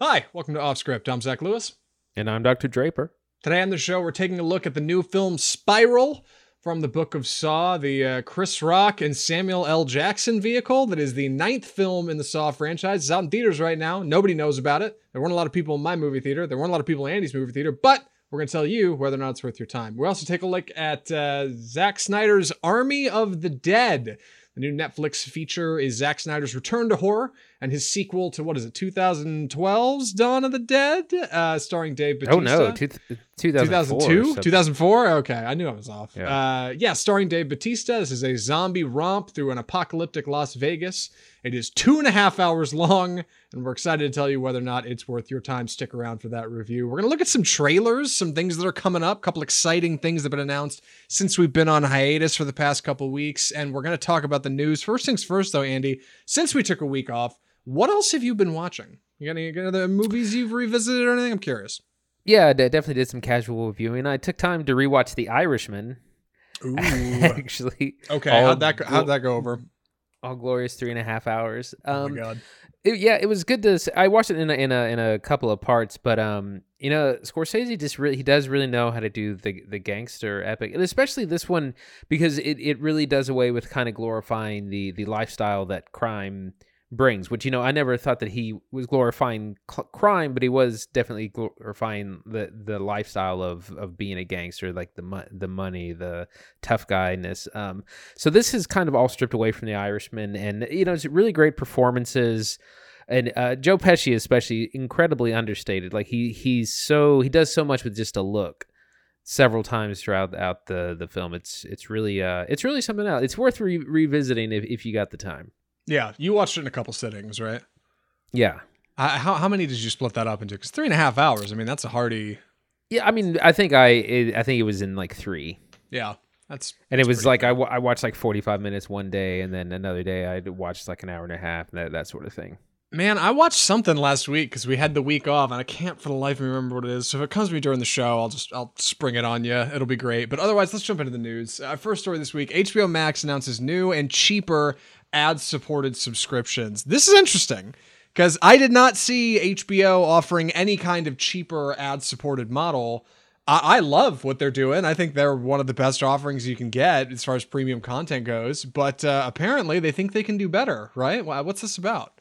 Hi, welcome to Off Script. I'm Zach Lewis. And I'm Dr. Draper. Today on the show, we're taking a look at the new film Spiral from the Book of Saw, the uh, Chris Rock and Samuel L. Jackson vehicle that is the ninth film in the Saw franchise. It's out in theaters right now. Nobody knows about it. There weren't a lot of people in my movie theater. There weren't a lot of people in Andy's movie theater, but we're going to tell you whether or not it's worth your time. We also take a look at uh, Zack Snyder's Army of the Dead. The new Netflix feature is Zack Snyder's return to horror and his sequel to what is it, 2012's Dawn of the Dead, uh, starring Dave Batista. Oh no, two, 2002, 2004. Okay, I knew I was off. Yeah. Uh, yeah, starring Dave Batista. This is a zombie romp through an apocalyptic Las Vegas. It is two and a half hours long, and we're excited to tell you whether or not it's worth your time. Stick around for that review. We're going to look at some trailers, some things that are coming up, a couple exciting things that have been announced since we've been on hiatus for the past couple weeks, and we're going to talk about the news. First things first, though, Andy, since we took a week off, what else have you been watching? You got any other movies you've revisited or anything? I'm curious. Yeah, I definitely did some casual viewing. I took time to rewatch The Irishman. Ooh. Actually, okay. All, how'd that go, how'd that go over? all glorious three and a half hours. Um, oh my um, god. It, yeah, it was good to. See. I watched it in a, in a in a couple of parts, but um, you know, Scorsese just really he does really know how to do the the gangster epic, and especially this one because it, it really does away with kind of glorifying the the lifestyle that crime brings which you know i never thought that he was glorifying cl- crime but he was definitely glorifying the the lifestyle of of being a gangster like the mo- the money the tough guyness um so this is kind of all stripped away from the irishman and you know it's really great performances and uh, Joe Pesci especially incredibly understated. Like he he's so he does so much with just a look several times throughout out the the film. It's it's really uh it's really something else. It's worth re- revisiting if if you got the time. Yeah, you watched it in a couple sittings, right? Yeah. Uh, how how many did you split that up into? Because three and a half hours. I mean, that's a hearty. Yeah, I mean, I think I it, I think it was in like three. Yeah, that's. And that's it was like I, w- I watched like forty five minutes one day, and then another day I watched like an hour and a half, and that that sort of thing. Man, I watched something last week because we had the week off, and I can't for the life of me remember what it is. So if it comes to me during the show, I'll just I'll spring it on you. It'll be great. But otherwise, let's jump into the news. Uh, first story this week: HBO Max announces new and cheaper ad supported subscriptions. This is interesting because I did not see HBO offering any kind of cheaper ad supported model. I-, I love what they're doing. I think they're one of the best offerings you can get as far as premium content goes. But uh, apparently, they think they can do better, right? What's this about?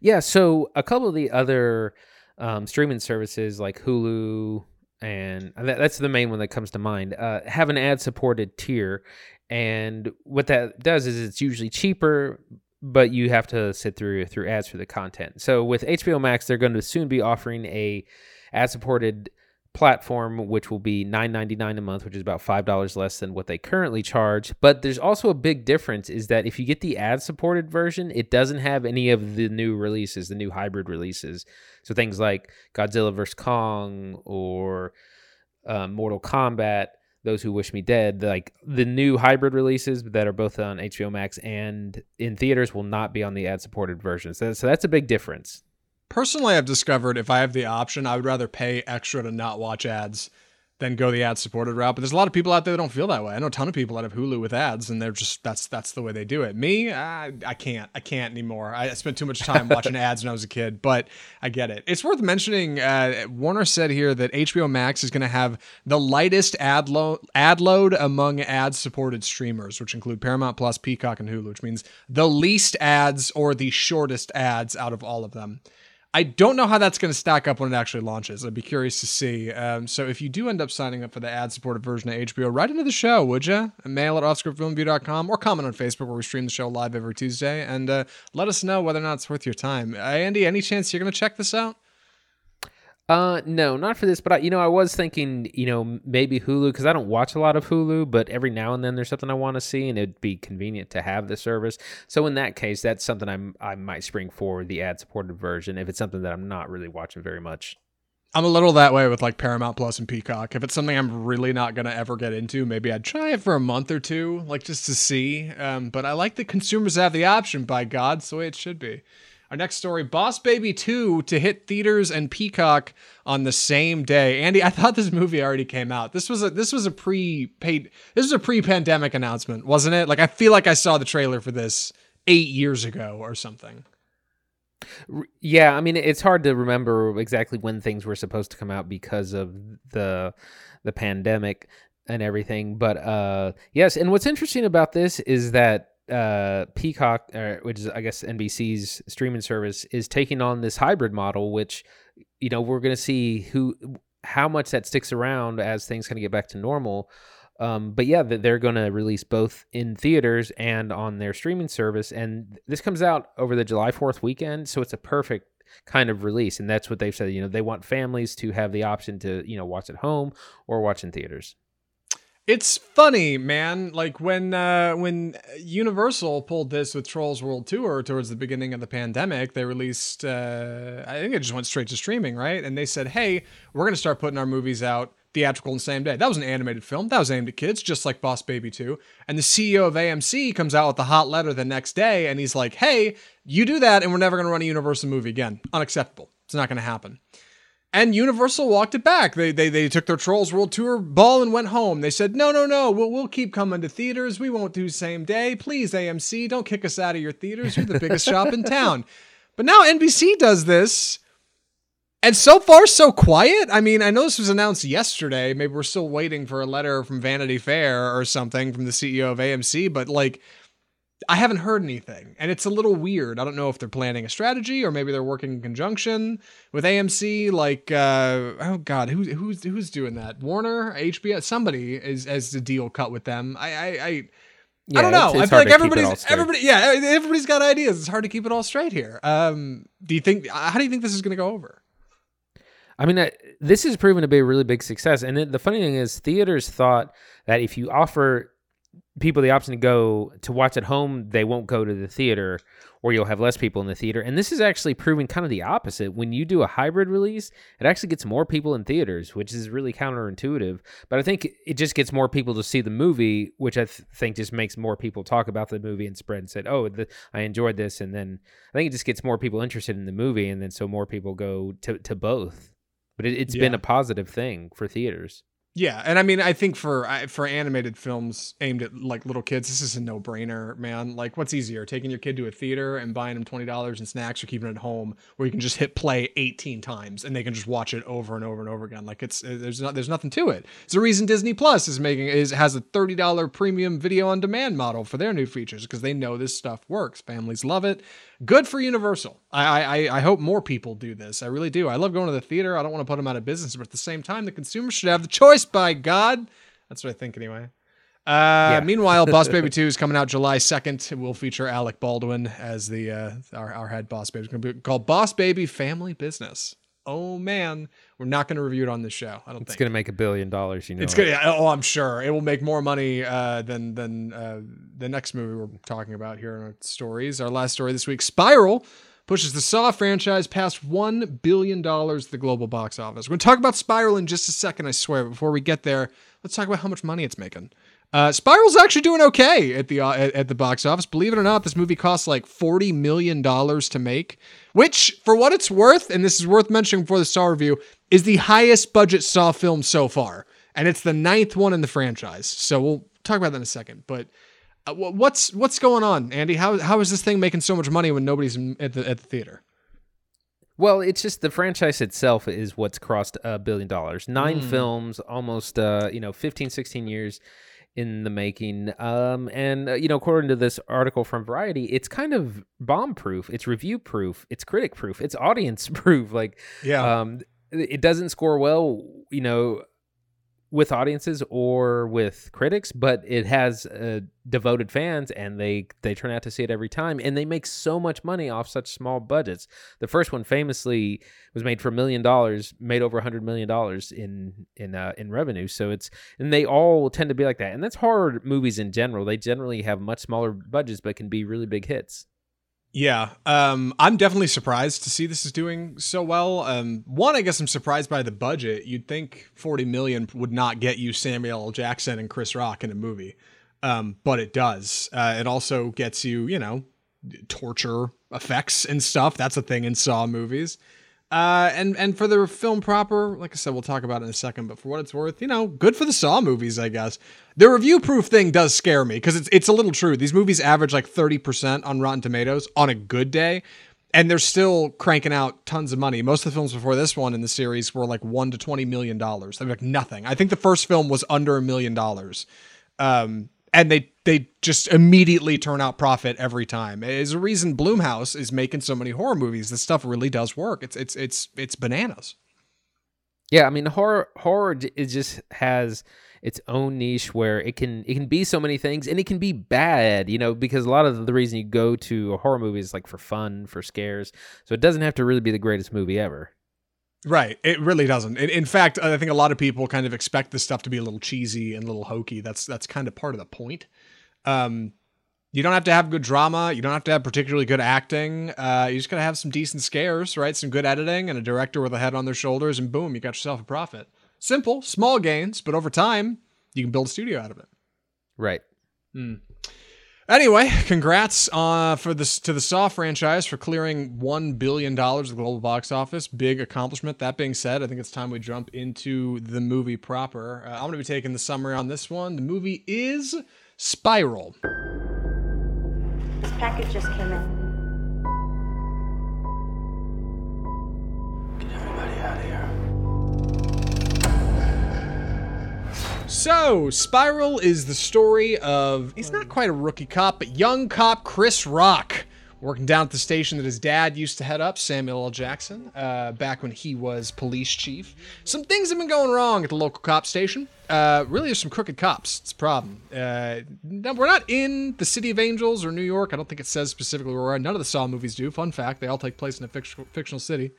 Yeah, so a couple of the other um, streaming services like Hulu and that's the main one that comes to mind uh, have an ad supported tier and what that does is it's usually cheaper but you have to sit through through ads for the content. So with hbo max they're going to soon be offering a ad supported platform which will be $9.99 a month which is about $5 less than what they currently charge. But there's also a big difference is that if you get the ad supported version it doesn't have any of the new releases the new hybrid releases. So things like godzilla vs kong or uh, mortal kombat those Who Wish Me Dead, like the new hybrid releases that are both on HBO Max and in theaters will not be on the ad supported version. So, so that's a big difference. Personally, I've discovered if I have the option, I would rather pay extra to not watch ads than go the ad supported route. But there's a lot of people out there that don't feel that way. I know a ton of people that have Hulu with ads, and they're just that's that's the way they do it. Me, I, I can't, I can't anymore. I spent too much time watching ads when I was a kid, but I get it. It's worth mentioning. Uh, Warner said here that HBO Max is going to have the lightest ad load ad load among ad supported streamers, which include Paramount Plus, Peacock, and Hulu, which means the least ads or the shortest ads out of all of them. I don't know how that's going to stack up when it actually launches. I'd be curious to see. Um, so if you do end up signing up for the ad-supported version of HBO, write into the show, would you? Mail at offscriptfilmreview.com or comment on Facebook where we stream the show live every Tuesday and uh, let us know whether or not it's worth your time. Uh, Andy, any chance you're going to check this out? Uh, no, not for this. But I, you know, I was thinking, you know, maybe Hulu because I don't watch a lot of Hulu, but every now and then there's something I want to see, and it'd be convenient to have the service. So in that case, that's something I'm I might spring for the ad supported version if it's something that I'm not really watching very much. I'm a little that way with like Paramount Plus and Peacock. If it's something I'm really not gonna ever get into, maybe I'd try it for a month or two, like just to see. Um, but I like that consumers have the option. By God, way it should be. Our next story Boss Baby 2 to hit theaters and Peacock on the same day. Andy, I thought this movie already came out. This was a this was a pre-paid this was a pre-pandemic announcement, wasn't it? Like I feel like I saw the trailer for this 8 years ago or something. Yeah, I mean it's hard to remember exactly when things were supposed to come out because of the the pandemic and everything, but uh yes, and what's interesting about this is that uh Peacock uh, which is I guess NBC's streaming service is taking on this hybrid model which you know, we're going to see who how much that sticks around as things kind of get back to normal. Um, but yeah, they're going to release both in theaters and on their streaming service. And this comes out over the July 4th weekend. So it's a perfect kind of release. And that's what they've said. You know, they want families to have the option to, you know, watch at home or watch in theaters. It's funny, man. Like when uh, when Universal pulled this with Trolls World Tour towards the beginning of the pandemic, they released. Uh, I think it just went straight to streaming, right? And they said, "Hey, we're going to start putting our movies out theatrical in the same day." That was an animated film that was aimed at kids, just like Boss Baby 2. And the CEO of AMC comes out with a hot letter the next day, and he's like, "Hey, you do that, and we're never going to run a Universal movie again. Unacceptable. It's not going to happen." And Universal walked it back. They, they they took their Trolls World Tour ball and went home. They said, no, no, no, we'll, we'll keep coming to theaters. We won't do same day. Please, AMC, don't kick us out of your theaters. You're the biggest shop in town. But now NBC does this. And so far, so quiet. I mean, I know this was announced yesterday. Maybe we're still waiting for a letter from Vanity Fair or something from the CEO of AMC, but like, I haven't heard anything, and it's a little weird. I don't know if they're planning a strategy or maybe they're working in conjunction with AMC. Like, uh, oh god, who's who's who's doing that? Warner, HBO, somebody is as the deal cut with them. I I. I yeah, I don't know. It's, it's I feel like everybody's everybody. Yeah, everybody's got ideas. It's hard to keep it all straight here. Um, do you think? How do you think this is going to go over? I mean, uh, this has proven to be a really big success. And it, the funny thing is, theaters thought that if you offer people the option to go to watch at home, they won't go to the theater, or you'll have less people in the theater. And this is actually proving kind of the opposite. When you do a hybrid release, it actually gets more people in theaters, which is really counterintuitive. But I think it just gets more people to see the movie, which I th- think just makes more people talk about the movie and spread and said, "Oh, the, I enjoyed this." And then I think it just gets more people interested in the movie, and then so more people go to to both. But it, has yeah. been a positive thing for theaters. Yeah, and I mean, I think for for animated films aimed at like little kids, this is a no brainer, man. Like, what's easier, taking your kid to a theater and buying them twenty dollars in snacks, or keeping it at home where you can just hit play eighteen times and they can just watch it over and over and over again? Like, it's uh, there's not there's nothing to it. It's the reason Disney Plus is making is has a thirty dollar premium video on demand model for their new features because they know this stuff works. Families love it good for Universal. I, I I hope more people do this. I really do. I love going to the theater. I don't want to put them out of business, but at the same time, the consumer should have the choice. By God, that's what I think anyway. Uh, yeah. meanwhile, Boss Baby 2 is coming out July 2nd. It will feature Alec Baldwin as the uh, our, our head boss baby. It's going to be called Boss Baby Family Business oh man, we're not going to review it on this show. I don't it's think it's going to make a billion dollars. You know, it's going. to Oh, I'm sure it will make more money uh, than than uh, the next movie we're talking about here in our stories. Our last story this week: Spiral pushes the Saw franchise past one billion dollars at the global box office. We're going to talk about Spiral in just a second. I swear. Before we get there, let's talk about how much money it's making. Uh, Spiral's actually doing okay at the uh, at, the box office. Believe it or not, this movie costs like forty million dollars to make, which, for what it's worth, and this is worth mentioning before the Saw review, is the highest budget Saw film so far, and it's the ninth one in the franchise. So we'll talk about that in a second. But what's what's going on, Andy? How how is this thing making so much money when nobody's at the at the theater? Well, it's just the franchise itself is what's crossed a billion dollars. Nine mm. films, almost uh, you know, 15, 16 years in the making. Um, and uh, you know, according to this article from Variety, it's kind of bomb proof. It's review proof. It's critic proof. It's audience proof. Like, yeah, um, it doesn't score well. You know, with audiences or with critics, but it has uh, devoted fans, and they they turn out to see it every time, and they make so much money off such small budgets. The first one famously was made for a million dollars, made over a hundred million dollars in in uh, in revenue. So it's and they all tend to be like that, and that's horror movies in general. They generally have much smaller budgets, but can be really big hits. Yeah, um, I'm definitely surprised to see this is doing so well. Um, one, I guess I'm surprised by the budget. You'd think 40 million would not get you Samuel L. Jackson and Chris Rock in a movie, um, but it does. Uh, it also gets you, you know, torture effects and stuff. That's a thing in Saw movies. Uh, and and for the film proper, like I said, we'll talk about it in a second. But for what it's worth, you know, good for the Saw movies, I guess. The review proof thing does scare me because it's it's a little true. These movies average like thirty percent on Rotten Tomatoes on a good day, and they're still cranking out tons of money. Most of the films before this one in the series were like one to twenty million dollars. They're like nothing. I think the first film was under a million dollars, um, and they they just immediately turn out profit every time. Is a reason Blumhouse is making so many horror movies. This stuff really does work. It's it's it's it's bananas. Yeah, I mean horror horror it just has its own niche where it can it can be so many things and it can be bad, you know, because a lot of the reason you go to a horror movie is like for fun, for scares. So it doesn't have to really be the greatest movie ever. Right. It really doesn't. In, in fact, I think a lot of people kind of expect this stuff to be a little cheesy and a little hokey. That's that's kind of part of the point. Um, you don't have to have good drama. You don't have to have particularly good acting. Uh, you just gotta have some decent scares, right? Some good editing and a director with a head on their shoulders, and boom, you got yourself a profit. Simple, small gains, but over time, you can build a studio out of it. Right. Mm. Anyway, congrats uh, for this to the Saw franchise for clearing one billion dollars of the global box office. Big accomplishment. That being said, I think it's time we jump into the movie proper. Uh, I'm going to be taking the summary on this one. The movie is Spiral. This package just came in. So, Spiral is the story of he's not quite a rookie cop, but young cop Chris Rock, working down at the station that his dad used to head up, Samuel L. Jackson, uh, back when he was police chief. Some things have been going wrong at the local cop station. Uh, really, there's some crooked cops. It's a problem. Uh, no, we're not in the city of Angels or New York. I don't think it says specifically where we're. None of the Saw movies do. Fun fact: they all take place in a fictional, fictional city.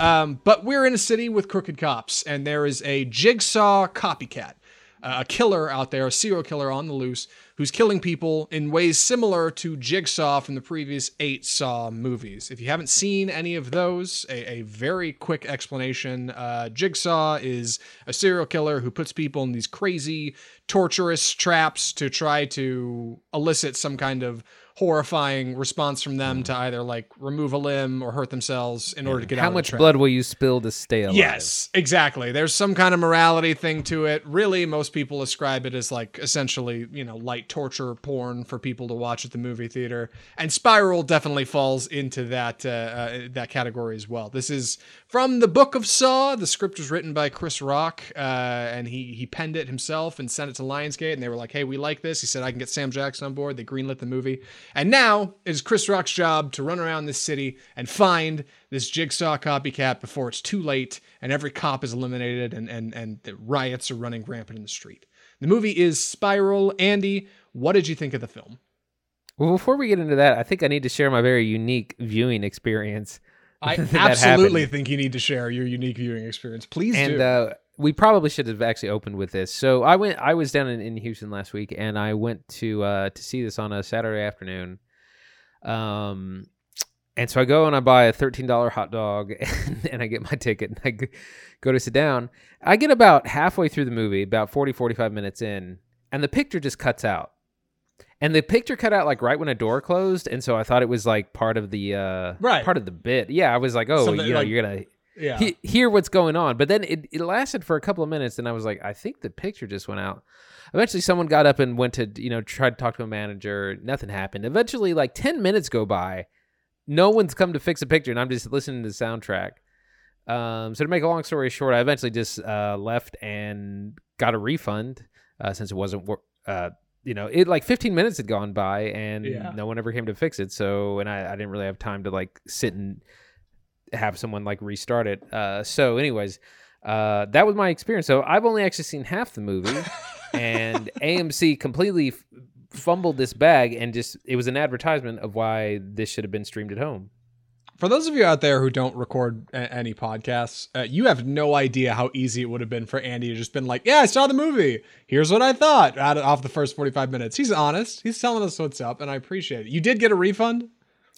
Um, but we're in a city with crooked cops, and there is a jigsaw copycat a killer out there, a serial killer on the loose, who's killing people in ways similar to Jigsaw from the previous eight Saw movies. If you haven't seen any of those, a, a very quick explanation uh, Jigsaw is a serial killer who puts people in these crazy, torturous traps to try to elicit some kind of horrifying response from them to either like remove a limb or hurt themselves in order to get out How of the much blood will you spill to stay alive? Yes, exactly. There's some kind of morality thing to it. Really, most people ascribe it as like essentially, you know, light torture porn for people to watch at the movie theater. And Spiral definitely falls into that uh, uh, that category as well. This is from the Book of Saw. The script was written by Chris Rock, uh, and he he penned it himself and sent it to Lionsgate. And they were like, "Hey, we like this." He said, "I can get Sam Jackson on board." They greenlit the movie, and now it is Chris Rock's job to run around this city and find this jigsaw copycat before it's too late and every cop is eliminated and and and the riots are running rampant in the street. The movie is Spiral. Andy, what did you think of the film? Well, before we get into that, I think I need to share my very unique viewing experience. I absolutely happened. think you need to share your unique viewing experience. Please and do. uh, we probably should have actually opened with this. So I went. I was down in, in Houston last week, and I went to uh, to see this on a Saturday afternoon. Um, and so I go and I buy a thirteen dollar hot dog, and, and I get my ticket, and I go to sit down. I get about halfway through the movie, about 40, 45 minutes in, and the picture just cuts out. And the picture cut out like right when a door closed, and so I thought it was like part of the uh, Right. part of the bit. Yeah, I was like, oh, Something you know, like- you're gonna yeah. he, hear what's going on. But then it, it lasted for a couple of minutes, and I was like, I think the picture just went out. Eventually, someone got up and went to, you know, tried to talk to a manager. Nothing happened. Eventually, like 10 minutes go by. No one's come to fix a picture, and I'm just listening to the soundtrack. Um, so, to make a long story short, I eventually just uh, left and got a refund uh, since it wasn't, wor- uh, you know, it like 15 minutes had gone by and Yeah. no one ever came to fix it. So, and I, I didn't really have time to like sit and have someone like restart it. Uh, so, anyways, uh, that was my experience. So I've only actually seen half the movie, and AMC completely f- fumbled this bag, and just it was an advertisement of why this should have been streamed at home. For those of you out there who don't record a- any podcasts, uh, you have no idea how easy it would have been for Andy to just been like, "Yeah, I saw the movie. Here's what I thought." Out of, off the first 45 minutes, he's honest. He's telling us what's up, and I appreciate it. You did get a refund.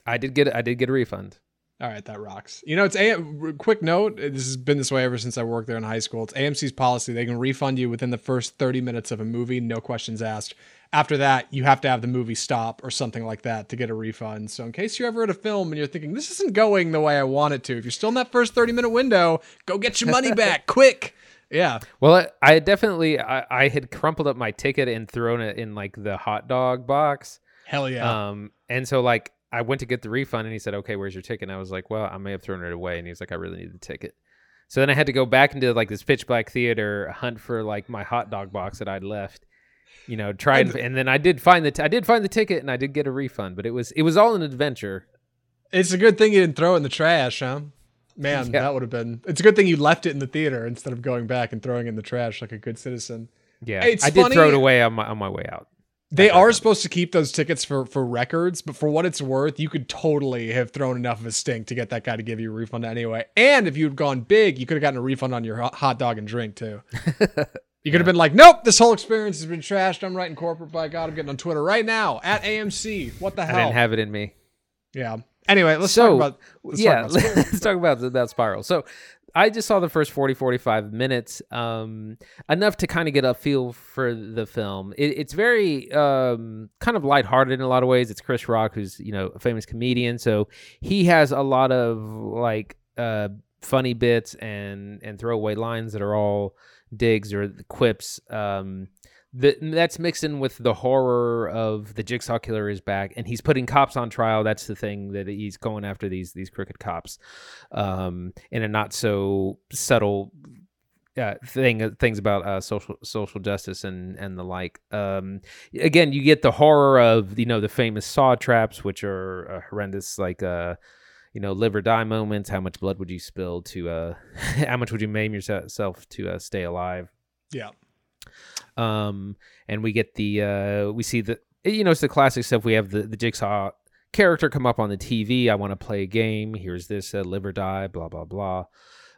I did get I did get a refund. All right, that rocks. You know, it's a quick note. This has been this way ever since I worked there in high school. It's AMC's policy; they can refund you within the first thirty minutes of a movie, no questions asked. After that, you have to have the movie stop or something like that to get a refund. So, in case you're ever at a film and you're thinking this isn't going the way I want it to, if you're still in that first thirty minute window, go get your money back quick. Yeah, Well, I, I definitely I, I had crumpled up my ticket and thrown it in like the hot dog box. hell yeah. Um, and so like I went to get the refund, and he said, "Okay, where's your ticket?" And I was like, "Well, I may have thrown it away." And he was like, "I really need the ticket." So then I had to go back into like this pitch black theater, hunt for like my hot dog box that I'd left. You know, try and, and then I did find the t- I did find the ticket and I did get a refund, but it was it was all an adventure. It's a good thing you didn't throw it in the trash, huh? Man, Yeah. that would have been. It's a good thing you left it in the theater instead of going back and throwing it in the trash like a good citizen. Yeah, It's I did throw it away on my on my way out. They are supposed to keep those tickets for for records, but for what it's worth, you could totally have thrown enough of a stink to get that guy to give you a refund anyway. And if you'd gone big, you could have gotten a refund on your hot dog and drink too. You could have been like, "Nope, this whole experience has been trashed. I'm writing corporate. By God, I'm getting on Twitter right now at AMC. What the hell? I hell?" didn't have it in me. yeah. Anyway, let's so talk about. Let's yeah, talk about let's talk about about Spiral. So I just saw the first 40 45 minutes um enough to kind of get a feel for the film. It, it's very um kind of lighthearted in a lot of ways. It's Chris Rock who's, you know, a famous comedian, so he has a lot of like uh funny bits and and throwaway lines that are all digs or quips um the, that's mixed in with the horror of the jigsaw killer is back and he's putting cops on trial that's the thing that he's going after these these crooked cops um in a not so subtle uh, thing things about uh, social social justice and and the like. Um, again, you get the horror of you know the famous saw traps, which are uh, horrendous, like uh, you know live or die moments. How much blood would you spill to? Uh, how much would you maim yourself to uh, stay alive? Yeah. Um and we get the uh we see the you know it's the classic stuff. We have the the jigsaw character come up on the tv i want to play a game. Here's this uh, live or die blah blah blah.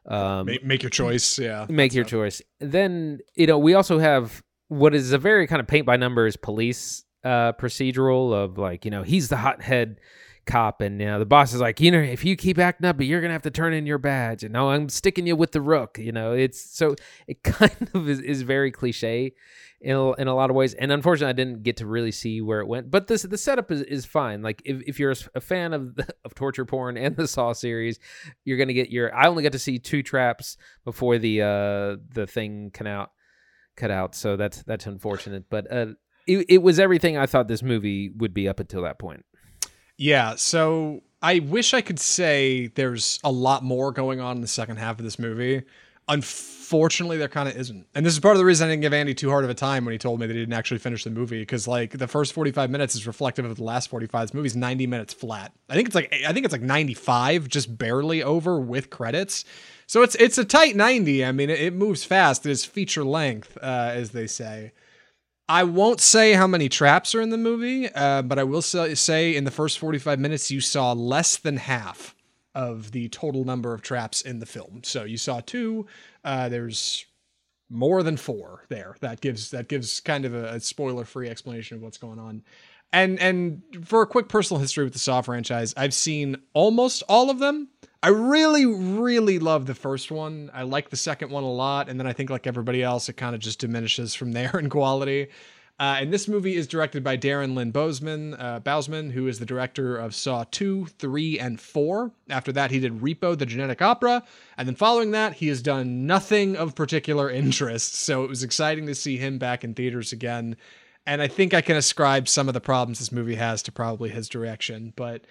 Um make, make your choice. Yeah. make your choice. Then you know we also have what is a very kind of paint by numbers police uh procedural of like you know he's the hothead cop and you know the boss is like you know if you keep acting up you're gonna have to turn in your badge. And no i'm sticking you with the rook. You know it's so it kind of is, is very cliche in a, in a lot of ways. And unfortunately i didn't get to really see where it went. But this the setup is, is fine. Like if, if you're a fan of the, of torture porn and the saw series you're gonna get your i only got to see two traps before the uh the thing cut out cut out. So that's that's unfortunate. But uh it, it was everything i thought this movie would be up until that point Yeah, so I wish I could say there's a lot more going on in the second half of this movie. Unfortunately, there kind of isn't. And this is part of the reason I didn't give Andy too hard of a time when he told me that he didn't actually finish the movie because like the first 45 minutes is reflective of the last 45. This movie's 90 minutes flat. I think it's like I think it's like 95 just barely over with credits. So it's it's a tight 90. I mean, it, it moves fast. It is feature length uh, as they say. I won't say how many traps are in the movie, uh, but I will say, in the first 45 minutes, you saw less than half of the total number of traps in the film. So you saw two. Uh, there's more than four there. That gives that gives kind of a, a spoiler-free explanation of what's going on. And and for a quick personal history with the Saw franchise, I've seen almost all of them. I really, really love the first one. I like the second one a lot, and then I think like everybody else, it kind of just diminishes from there in quality. Uh, and this movie is directed by Darren Lynn Bousman, uh, who is the director of Saw 2, 3, and 4. After that, he did Repo, the Genetic Opera. And then following that, he has done nothing of particular interest. So it was exciting to see him back in theaters again. And I think I can ascribe some of the problems this movie has to probably his direction. But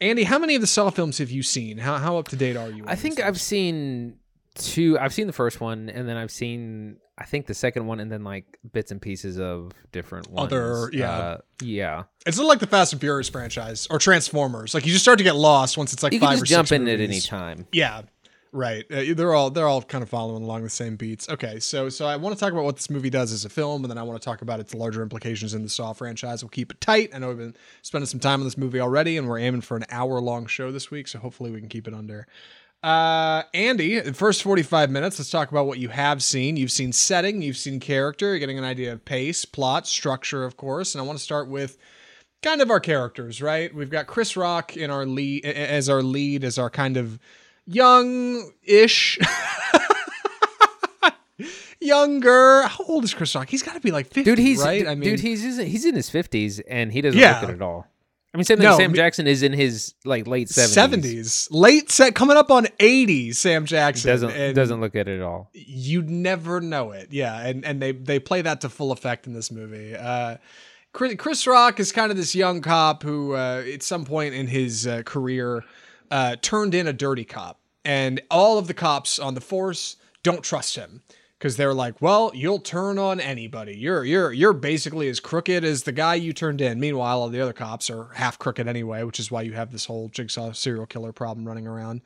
Andy, how many of the Saw films have you seen? How, how up to date are you? I think I've seen two. I've seen the first one, and then I've seen I think the second one, and then like bits and pieces of different ones. Other- yeah. uh, yeah. It's not like the Fast and Furious franchise or Transformers. Like you just start to get lost once it's like You five can or just jump six in at any time. Yeah, right. Uh, they're all they're all kind of following along the same beats. Okay, so so I want to talk about what this movie does as a film, and then I want to talk about its larger implications in the Saw franchise. We'll keep it tight. I know we've been spending some time on this movie already, and we're aiming for an hour long show this week, so hopefully we can keep it under. Uh, Andy, the first 45 minutes, let's talk about what you have seen. You've seen setting, you've seen character, you're getting an idea of pace, plot, structure, of course. And I want to start with kind of our characters, right? We've got Chris Rock in our lead as our lead, as our kind of young-ish. Younger. How old is Chris Rock? He's got to be like 50, Dude, he's right? dude, I mean, he's he's in his fifties, and he doesn't Yeah. look it at all. I mean, same thing. No, Sam Jackson is in his like late seventies. 70s. Late set coming up on 80, Sam Jackson. Doesn't doesn't look at it at all. you'd never know it yeah and and they they play that to full effect in this movie uh Chris, Chris Rock is kind of this young cop who, uh, at some point in his uh, career, uh, turned in a dirty cop, and all of the cops on the force don't trust him because they're like, "Well, you'll turn on anybody. You're you're you're basically as crooked as the guy you turned in." Meanwhile, all the other cops are half crooked anyway, which is why you have this whole jigsaw serial killer problem running around.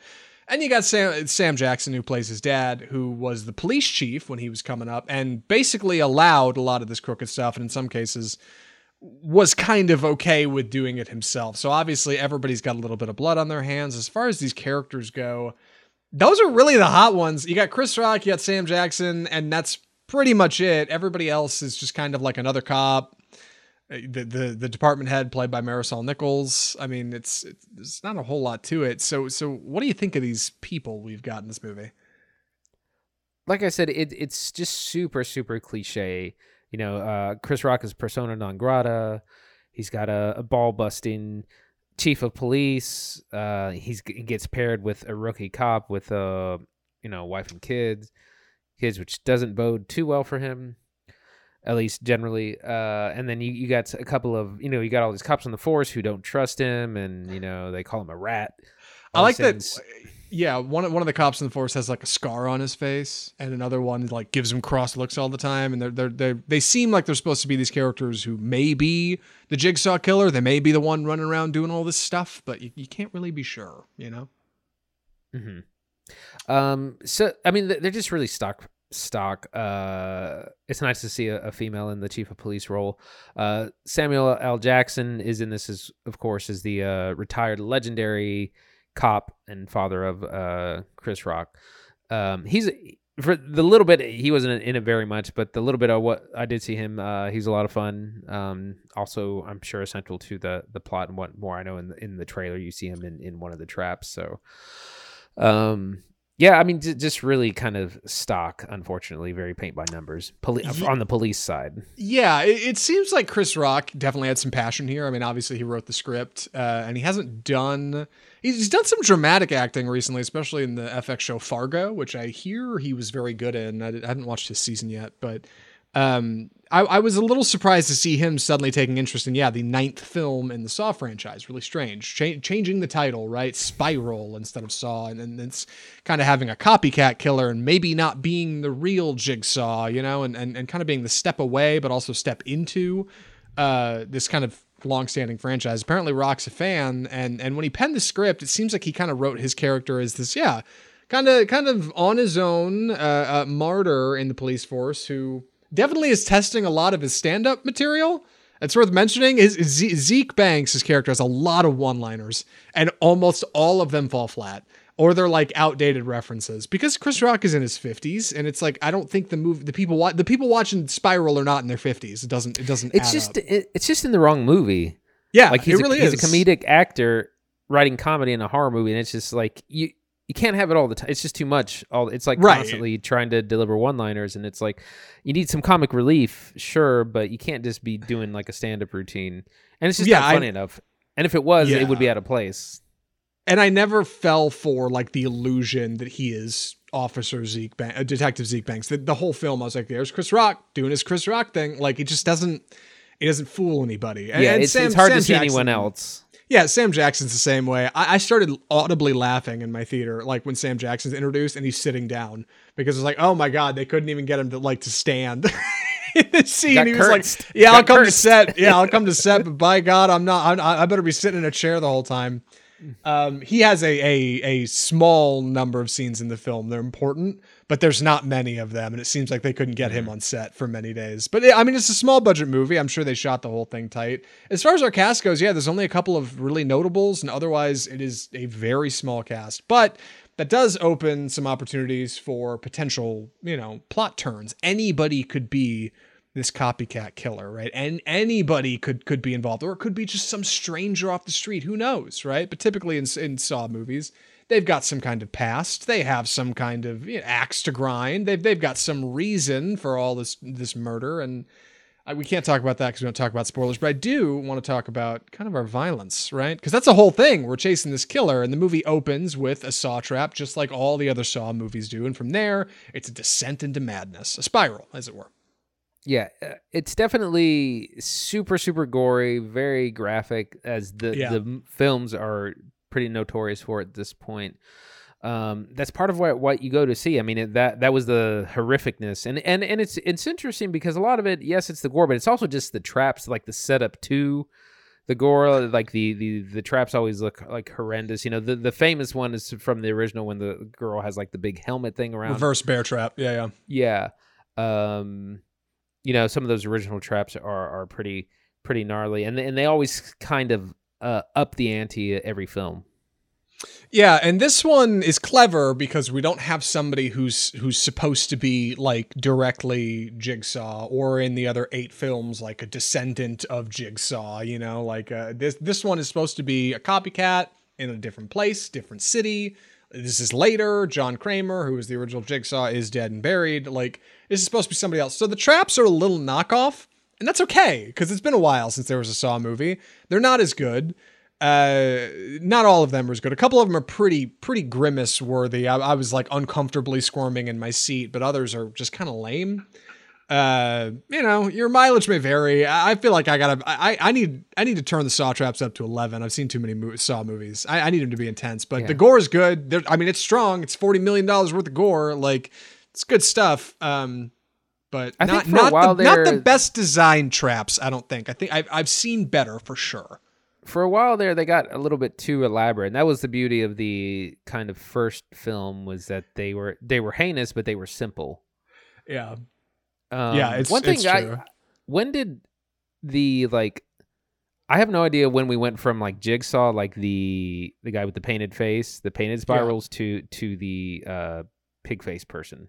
And you got Sam, Sam Jackson, who plays his dad, who was the police chief when he was coming up, and basically allowed a lot of this crooked stuff, and in some cases was kind of okay with doing it himself. So obviously everybody's got a little bit of blood on their hands. As far as these characters go, those are really the hot ones. You got Chris Rock, you got Sam Jackson, and that's pretty much it. Everybody else is just kind of like another cop. Uh, The the, the department head played by Marisol Nichols. I mean, it's, it's not a whole lot to it. So so what do you think of these people we've got in this movie? like I said, it it's just super super cliche. You know, uh, Chris Rock is persona non grata. He's got a, a ball busting chief of police. Uh, he's he gets paired with a rookie cop with a you know wife and kids, kids which doesn't bode too well for him, at least generally. Uh, and then you you got a couple of you know you got all these cops on the force who don't trust him, and you know they call him a rat. I like that. Yeah, one of- one of the cops in the force has like a scar on his face, and another one like gives him cross looks all the time. And they're they're they they seem like they're supposed to be these characters who may be the jigsaw killer. They may be the one running around doing all this stuff, but you, you can't really be sure. You know? hmm Um. So I mean, they're just really stock. Stock. Uh, it's nice to see a, a female in the chief of police role. Uh, Samuel L. Jackson is in this as, of course, is the uh, retired legendary cop and father of uh Chris Rock. Um, he's for the little bit he wasn't in it very much, but the little bit of what I did see him, uh, he's a lot of fun. Um, also, I'm sure essential to the the plot and what more I know in the, in the trailer, you see him in in one of the traps. So, um, yeah, I mean, j- just really kind of stock, unfortunately, very paint by numbers. Poli- Ye- on the police side. Yeah, it, it seems like Chris Rock definitely had some passion here. I mean, obviously he wrote the script, uh, and he hasn't done. He's done some dramatic acting recently, especially in the FX show Fargo, which I hear he was very good in. I, haven't watched his season yet, but um, I, I was a little surprised to see him suddenly taking interest in yeah the ninth film in the Saw franchise. Really strange, Cha- changing the title right, Spiral instead of Saw, and then it's kind of having a copycat killer and maybe not being the real Jigsaw, you know, and and, and kind of being the step away but also step into uh, this kind of long-standing franchise. Apparently, Rock's a fan, and and when he penned the script, it seems like he kind of wrote his character as this yeah kind of kind of on his own uh, uh, martyr in the police force who definitely is testing a lot of his stand-up material. It's worth mentioning is Zeke Banks, his character, has a lot of one-liners, and almost all of them fall flat, or they're like outdated references. Because Chris Rock is in his fifties, and it's like I don't think the movie, the people, wa- the people watching Spiral are not in their fifties. It doesn't, it doesn't. It's add just up. it, it's just in the wrong movie. yeah, like he's, it really a, he's is a comedic actor writing comedy in a horror movie and it's just like you you can't have it all the time it's just too much all it's like Right. constantly trying to deliver one liners and it's like you need some comic relief sure but you can't just be doing like a stand-up routine and it's just Yeah, not I- funny enough and if it was it would be out of place and I never fell for like the illusion that he is Officer Zeke Banks, uh, Detective Zeke Banks. The, the whole film, I was like, "There's Chris Rock doing his Chris Rock thing." Like, it just doesn't, it doesn't fool anybody. And, yeah and it's, Sam- it's hard Sam to see Jackson- anyone else Yeah, Sam Jackson's the same way. I, I started audibly laughing in my theater, like when Sam Jackson's introduced and he's sitting down because it's like, oh my god, they couldn't even get him to like to stand. in the scene, he was like, "Yeah, Got I'll come to set. Yeah, I'll come to set, but by God, I'm not. I, I better be sitting in a chair the whole time." Um, he has a, a a small number of scenes in the film. They're important, but there's not many of them, and it seems like they couldn't get him on set for many days. But I mean, it's a small budget movie. I'm sure they shot the whole thing tight. As far as our cast goes, yeah, there's only a couple of really notables, and otherwise, it is a very small cast. But that does open some opportunities for potential, you know, plot turns. Anybody could be this copycat killer, right? And anybody could could be involved, or it could be just some stranger off the street. Who knows, right? But typically in in Saw movies, they've got some kind of past. They have some kind of you know, axe to grind. They've they've got some reason for all this this murder, and I, we can't talk about that because we don't talk about spoilers. But I do want to talk about kind of our violence, right? Because that's the whole thing. We're chasing this killer, and the movie opens with a saw trap, just like all the other Saw movies do, and from there, it's a descent into madness, a spiral, as it were. Yeah, uh, it's definitely super super gory, very graphic as the Yeah. the films are pretty notorious for at this point. Um, that's part of what what you go to see. I mean, it, that that was the horrificness, and and and it's it's interesting because a lot of it, yes, it's the gore, but it's also just the traps, like the setup to the gore. Like the the the traps always look like horrendous. You know, the the famous one is from the original when the girl has like the big helmet thing around. Reverse bear trap. Yeah, yeah. Yeah. Um you know, some of those original traps are are pretty pretty gnarly and and they always kind of uh up the ante every film. Yeah, and this one is clever because we don't have somebody who's who's supposed to be like directly Jigsaw or in the other eight films like a descendant of Jigsaw, you know, like uh, this this one is supposed to be a copycat in a different place, different city. This is later. John Kramer, who was the original Jigsaw, is dead and buried. Like this is supposed to be somebody else. So the traps are a little knockoff, and that's okay because it's been a while since there was a Saw movie. They're not as good. Uh, not all of them are as good. A couple of them are pretty pretty grimace worthy. I, I was like uncomfortably squirming in my seat, but others are just kind of lame. Uh, you know, your mileage may vary. I, I feel like I gotta. I, I need I need to turn the saw traps up to eleven. I've seen too many mo- saw movies. I, I need them to be intense, but Yeah. the gore is good. There, I mean, it's strong. It's forty million dollars worth of gore. Like it's good stuff. Um, but I not think for a not the, not the best design traps. I don't think. I think I've I've seen better for sure. For a while there they got a little bit too elaborate. And that was the beauty of the kind of first film was that they were they were heinous but they were simple. Yeah. Um, Yeah, it's- one thing it's I true. when did the like I have no idea when we went from like Jigsaw, like the the guy with the painted face, the painted spirals, to to the uh, pig face person.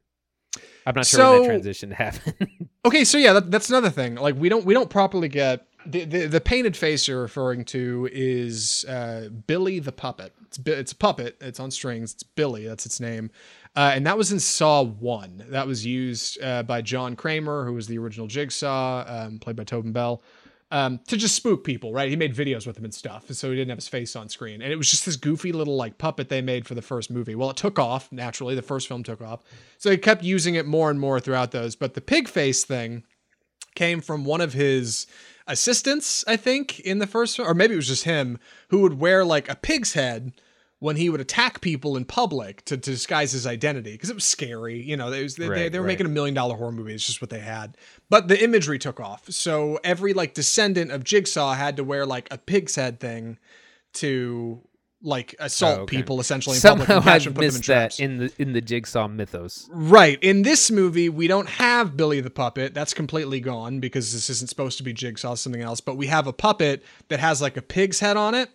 I'm not sure when So- that transition happened. Okay, so yeah, that, that's another thing. Like we don't we don't properly get the the, the painted face you're referring to is uh, Billy the puppet. It's it's a puppet. It's on strings. It's Billy. That's its name. Uh, and that was in Saw One. That was used uh, by John Kramer, who was the original Jigsaw, um, played by Tobin Bell, um, to just spook people. Right? He made videos with him and stuff, so he didn't have his face on screen. And it was just this goofy little like puppet they made for the first movie. Well, it took off naturally. The first film took off, so he kept using it more and more throughout those. But the pig face thing came from one of his assistants, I think, in the first or maybe it was just him who would wear like a pig's head when he would attack people in public to, to disguise his identity because it was scary. You know, was, they, they, Right, they were right. making a million dollar horror movie. It's just what they had. But the imagery took off. So every like descendant of Jigsaw had to wear like a pig's head thing to like assault Oh, okay. people essentially in public Somehow and I catch and put them in missed traps. that in the in the Jigsaw mythos. Right. In this movie, we don't have Billy the puppet. That's completely gone because this isn't supposed to be Jigsaw, something else. But we have a puppet that has like a pig's head on it.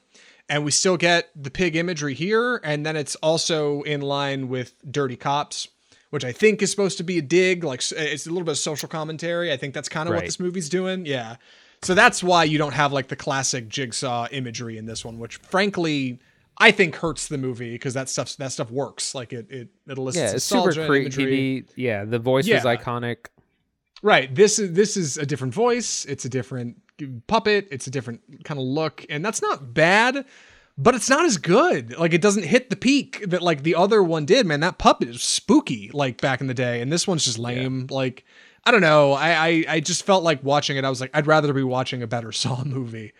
And we still get the pig imagery here. And then it's also in line with Dirty Cops, which I think is supposed to be a dig. Like it's a little bit of social commentary. I think that's kind of what this movie's doing. Yeah. So that's why you don't have like the classic Jigsaw imagery in this one, which frankly. I think hurts the movie because that stuff that stuff works like it it it elicits Yeah, it's super creepy. Yeah, the voice Yeah. was iconic. Right. This is this is a different voice. It's a different puppet. It's a different kind of look, and that's not bad, but it's not as good. Like it doesn't hit the peak that like the other one did. Man, that puppet is spooky. Like back in the day, and this one's just lame. Like I don't know. I, I I just felt like watching it. I was like, I'd rather be watching a better Saw movie.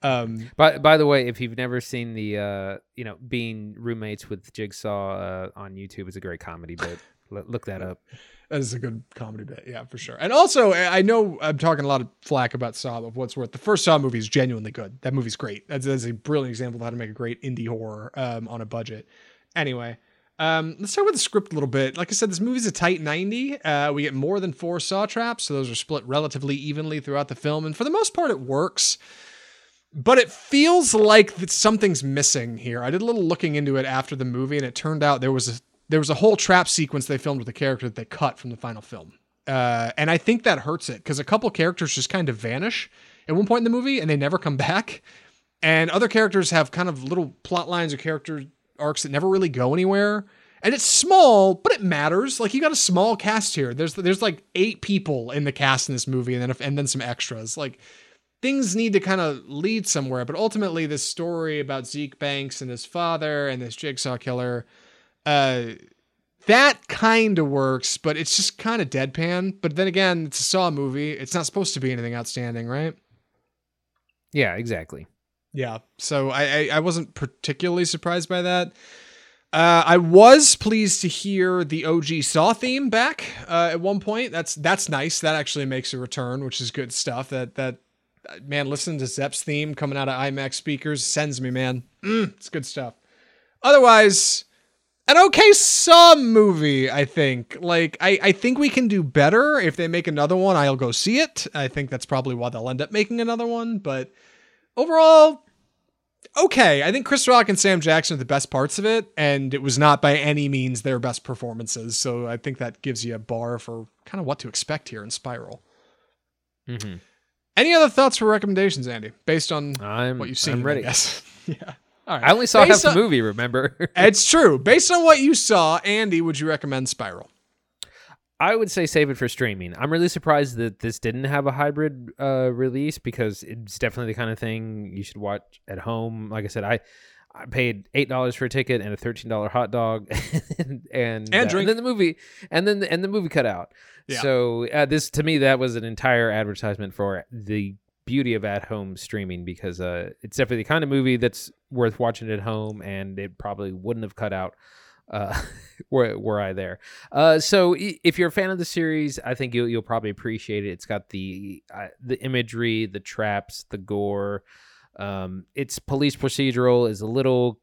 Um, By by the way, if you've never seen the uh, you know, being roommates with Jigsaw uh, on YouTube is a great comedy bit. L- look that up. That is a good comedy bit, yeah, for sure. And also, I know I'm talking a lot of flack about Saw of what's worth. The first Saw movie is genuinely good. That movie's great. That's, that's a brilliant example of how to make a great indie horror um, on a budget. Anyway, um, let's talk about the script a little bit. Like I said, this movie's a tight 90. Uh, we get more than four Saw traps, so those are split relatively evenly throughout the film, and for the most part, it works. But it feels like that something's missing here. I did a little looking into it after the movie, and it turned out there was a there was a whole trap sequence they filmed with a character that they cut from the final film. Uh, and I think that hurts it because a couple characters just kind of vanish at one point in the movie and they never come back. And other characters have kind of little plot lines or character arcs that never really go anywhere. And it's small, but it matters. Like you got a small cast here. There's there's like eight people in the cast in this movie, and then and then some extras. Like things need to kind of lead somewhere. But ultimately, this story about Zeke Banks and his father and this jigsaw killer, uh, that kind of works, but it's just kind of deadpan. But then again, it's a Saw movie. It's not supposed to be anything outstanding, right? Yeah, exactly. Yeah. So I, I, I wasn't particularly surprised by that. Uh, I was pleased to hear the OG Saw theme back uh, at one point. That's that's nice. That actually makes a return, which is good stuff. That that man, listening to Zepp's theme coming out of IMAX speakers sends me, man. Mm, it's good stuff. Otherwise, an okay Saw movie, I think. Like, I, I think we can do better. If they make another one, I'll go see it. I think that's probably why they'll end up making another one. But overall, okay. I think Chris Rock and Sam Jackson are the best parts of it, and it was not by any means their best performances. So I think that gives you a bar for kind of what to expect here in Spiral. Mm-hmm. Any other thoughts or recommendations, Andy, based on I'm what you've seen? I'm ready. I yeah. All right. I only saw Based half on- the movie. Remember? It's true. Based on what you saw, Andy, would you recommend Spiral? I would say save it for streaming. I'm really surprised that this didn't have a hybrid uh, release because it's definitely the kind of thing you should watch at home. Like I said, I I paid eight dollars for a ticket and a thirteen dollar hot dog, and and, uh, drink. then the movie, and then and the movie cut out. Yeah. So uh, this to me that was an entire advertisement for the beauty of at home streaming because uh, it's definitely the kind of movie that's worth watching at home, and it probably wouldn't have cut out uh, were, were I there. Uh, so if you're a fan of the series, I think you'll, you'll probably appreciate it. It's got the uh, the imagery, the traps, the gore. Um, it's police procedural, is a little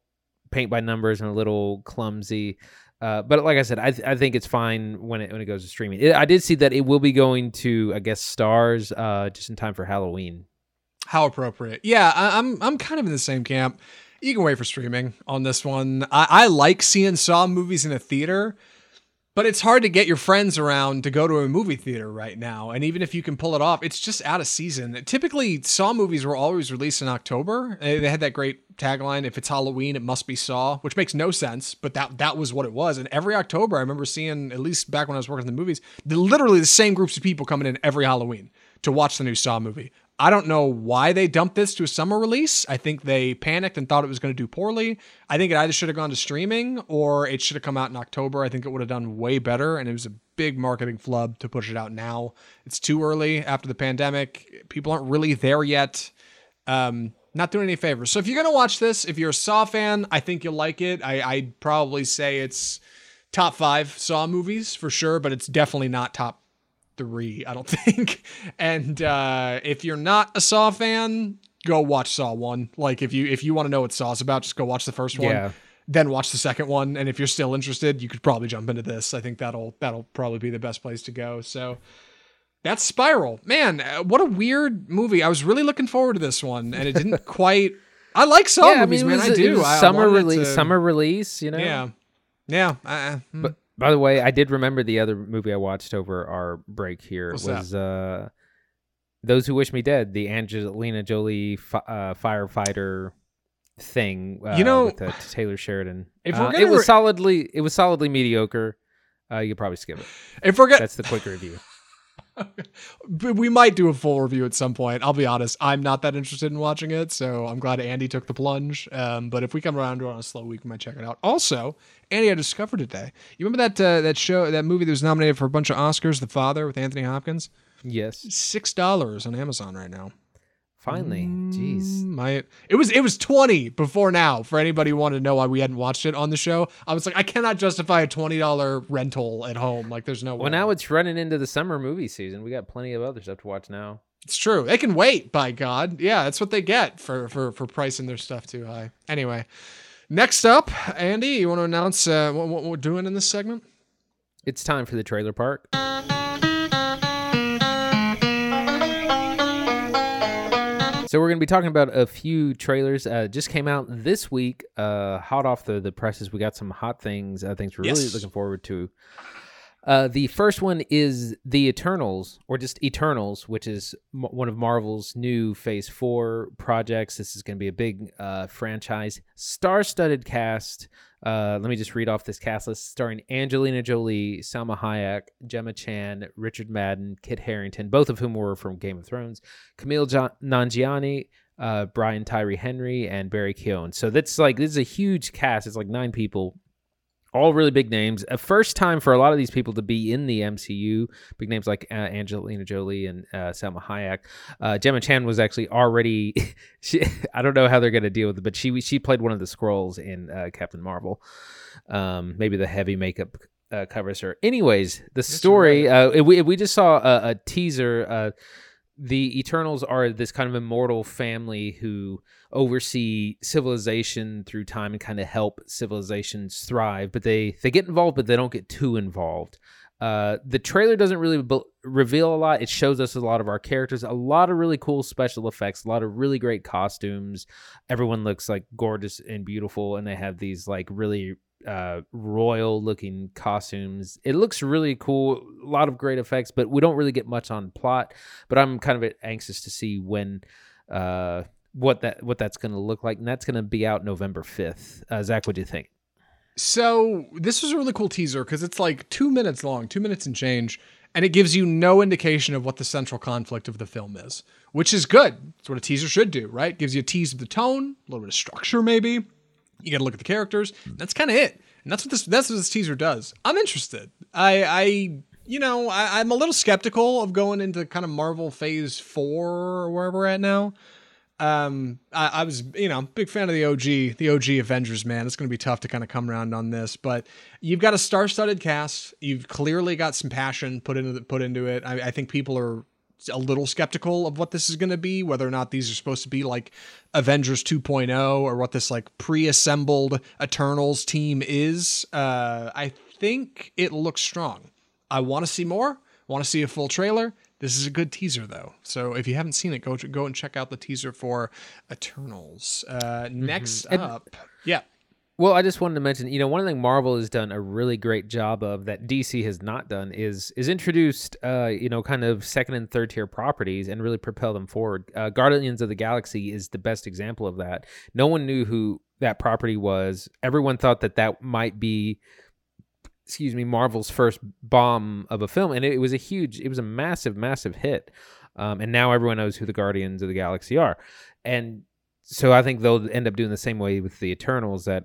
paint by numbers and a little clumsy. Uh, but like I said, I, th- I think it's fine when it when it goes to streaming. It, I did see that it will be going to I guess Starz uh, just in time for Halloween. How appropriate. Yeah, I, I'm I'm kind of in the same camp. You can wait for streaming on this one. I, I like seeing Saw movies in a theater, but it's hard to get your friends around to go to a movie theater right now. And even if you can pull it off, it's just out of season. Typically, Saw movies were always released in October. They had that great tagline: "If it's Halloween, it must be Saw," which makes no sense, but that that was what it was. And every October, I remember seeing, at least back when I was working in the movies, literally the same groups of people coming in every Halloween to watch the new Saw movie. I don't know why they dumped this to a summer release. I think they panicked and thought it was going to do poorly. I think it either should have gone to streaming or it should have come out in October. I think it would have done way better. And it was a big marketing flub to push it out now. It's too early after the pandemic. People aren't really there yet. Um, not doing any favors. So if you're going to watch this, if you're a Saw fan, I think you'll like it. I, I'd probably say it's top five Saw movies for sure, but it's definitely not top three, I don't think. And uh, if you're not a Saw fan, go watch Saw one. Like if you if you want to know what Saw's about, just go watch the first one. Yeah. Then watch the second one, and if you're still interested, you could probably jump into this. I think that'll that'll probably be the best place to go. So that's Spiral. Man, uh, what a weird movie. I was really looking forward to this one, and it didn't quite. I like Saw yeah, movies, I mean, man. I do. I- I summer release. to- Summer release. You know. Yeah, yeah. Uh, hmm. But by the way, I did remember the other movie I watched over our break here What's was uh, Those Who Wish Me Dead, the Angelina Jolie fi- uh, firefighter thing. Uh, You know, with, uh, Taylor Sheridan. if we're Uh, gonna it was re- solidly, it was solidly mediocre. Uh, you could probably skip it. if we're gonna, That's the quick review. But we might do a full review at some point. I'll be honest, I'm not that interested in watching it, so I'm glad Andy took the plunge. Um, but if we come around to it on a slow week, we might check it out. Also, Andy, I discovered today. You remember that uh, that show, that movie that was nominated for a bunch of Oscars, The Father with Anthony Hopkins? Yes, Six dollars on Amazon right now. Finally. Jeez. Mm, My, it was it was twenty before now. For anybody who wanted to know why we hadn't watched it on the show, I was like, I cannot justify a twenty dollar rental at home. Like, there's no way. Well, now it's running into the summer movie season. We got plenty of other stuff to watch now. It's true. They can wait, by God. Yeah, that's what they get for for for pricing their stuff too high. Anyway, next up, Andy, you want to announce uh, what, what we're doing in this segment? It's time for the trailer park. So we're going to be talking about a few trailers. Uh, just came out this week, uh, hot off the, the presses. We got some hot things, uh, things we're really looking forward to. Uh, the first one is The Eternals, or just Eternals, which is m- one of Marvel's new Phase 4 projects. This is going to be a big uh, franchise. Star studded cast. Uh, let me just read off this cast list starring Angelina Jolie, Salma Hayek, Gemma Chan, Richard Madden, Kit Harington, both of whom were from Game of Thrones, Kumail jo- Nanjiani, uh, Brian Tyree Henry, and Barry Keoghan. So that's like, this is a huge cast. It's like nine people all really big names. A first time for a lot of these people to be in the MCU. Big names like uh, Angelina Jolie and uh, Salma Hayek. Uh, Gemma Chan was actually already. she, I don't know how they're going to deal with it, but she she played one of the Skrulls in uh, Captain Marvel. Um, maybe the heavy makeup uh, covers her. Anyways, the story. Uh, we we just saw a, a teaser. The Eternals are this kind of immortal family who oversee civilization through time and kind of help civilizations thrive. But they they get involved, but they don't get too involved. Uh, the trailer doesn't really be- reveal a lot. It shows us a lot of our characters, a lot of really cool special effects, a lot of really great costumes. Everyone looks like gorgeous and beautiful, and they have these like really uh, royal looking costumes. It looks really cool, a lot of great effects, but we don't really get much on plot. But I'm kind of anxious to see when uh, what that what that's going to look like, and that's going to be out November 5th. Uh, Zach, what do you think? So this was a really cool teaser because it's like two minutes long, two minutes and change, and it gives you no indication of what the central conflict of the film is, which is good. It's what a teaser should do, right? Gives you a tease of the tone, a little bit of structure, maybe. You got to look at the characters. That's kind of it, and that's what this that's what this teaser does. I'm interested. I I you know I, I'm a little skeptical of going into kind of Marvel Phase Four or wherever we're at now um I, I, was you know big fan of the og the og avengers man it's going to be tough to kind of come around on this but you've got a star-studded cast you've clearly got some passion put into the, put into it I, I think people are a little skeptical of what this is going to be whether or not these are supposed to be like avengers 2.0 or what this like pre-assembled eternals team is uh i think it looks strong i want to see more want to see a full trailer this is a good teaser, though. So if you haven't seen it, go go and check out the teaser for Eternals. Uh, next mm-hmm. up, and, yeah. Well, I just wanted to mention, you know, one thing Marvel has done a really great job of that DC has not done is is introduced, uh, you know, kind of second and third tier properties and really propel them forward. Uh, Guardians of the Galaxy is the best example of that. No one knew who that property was. Everyone thought that that might be excuse me, Marvel's first bomb of a film, and it, it was a huge, it was a massive, massive hit. Um, and now everyone knows who the Guardians of the Galaxy are, and so I think they'll end up doing the same way with the Eternals. That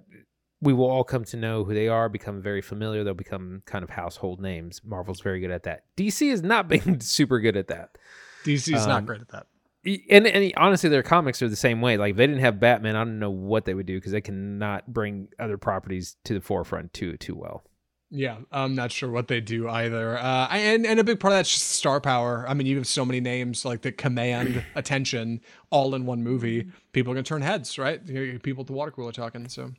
we will all come to know who they are, become very familiar. They'll become kind of household names. Marvel's very good at that. DC has not been super good at that. DC is um, not great at that. And, and honestly, their comics are the same way. Like, if they didn't have Batman, I don't know what they would do because they cannot bring other properties to the forefront too too well. Yeah, I'm not sure what they do either. Uh, and and a big part of that's just star power. I mean, you have so many names like that command attention all in one movie. People are gonna turn heads, right? People at the water cooler talking. So,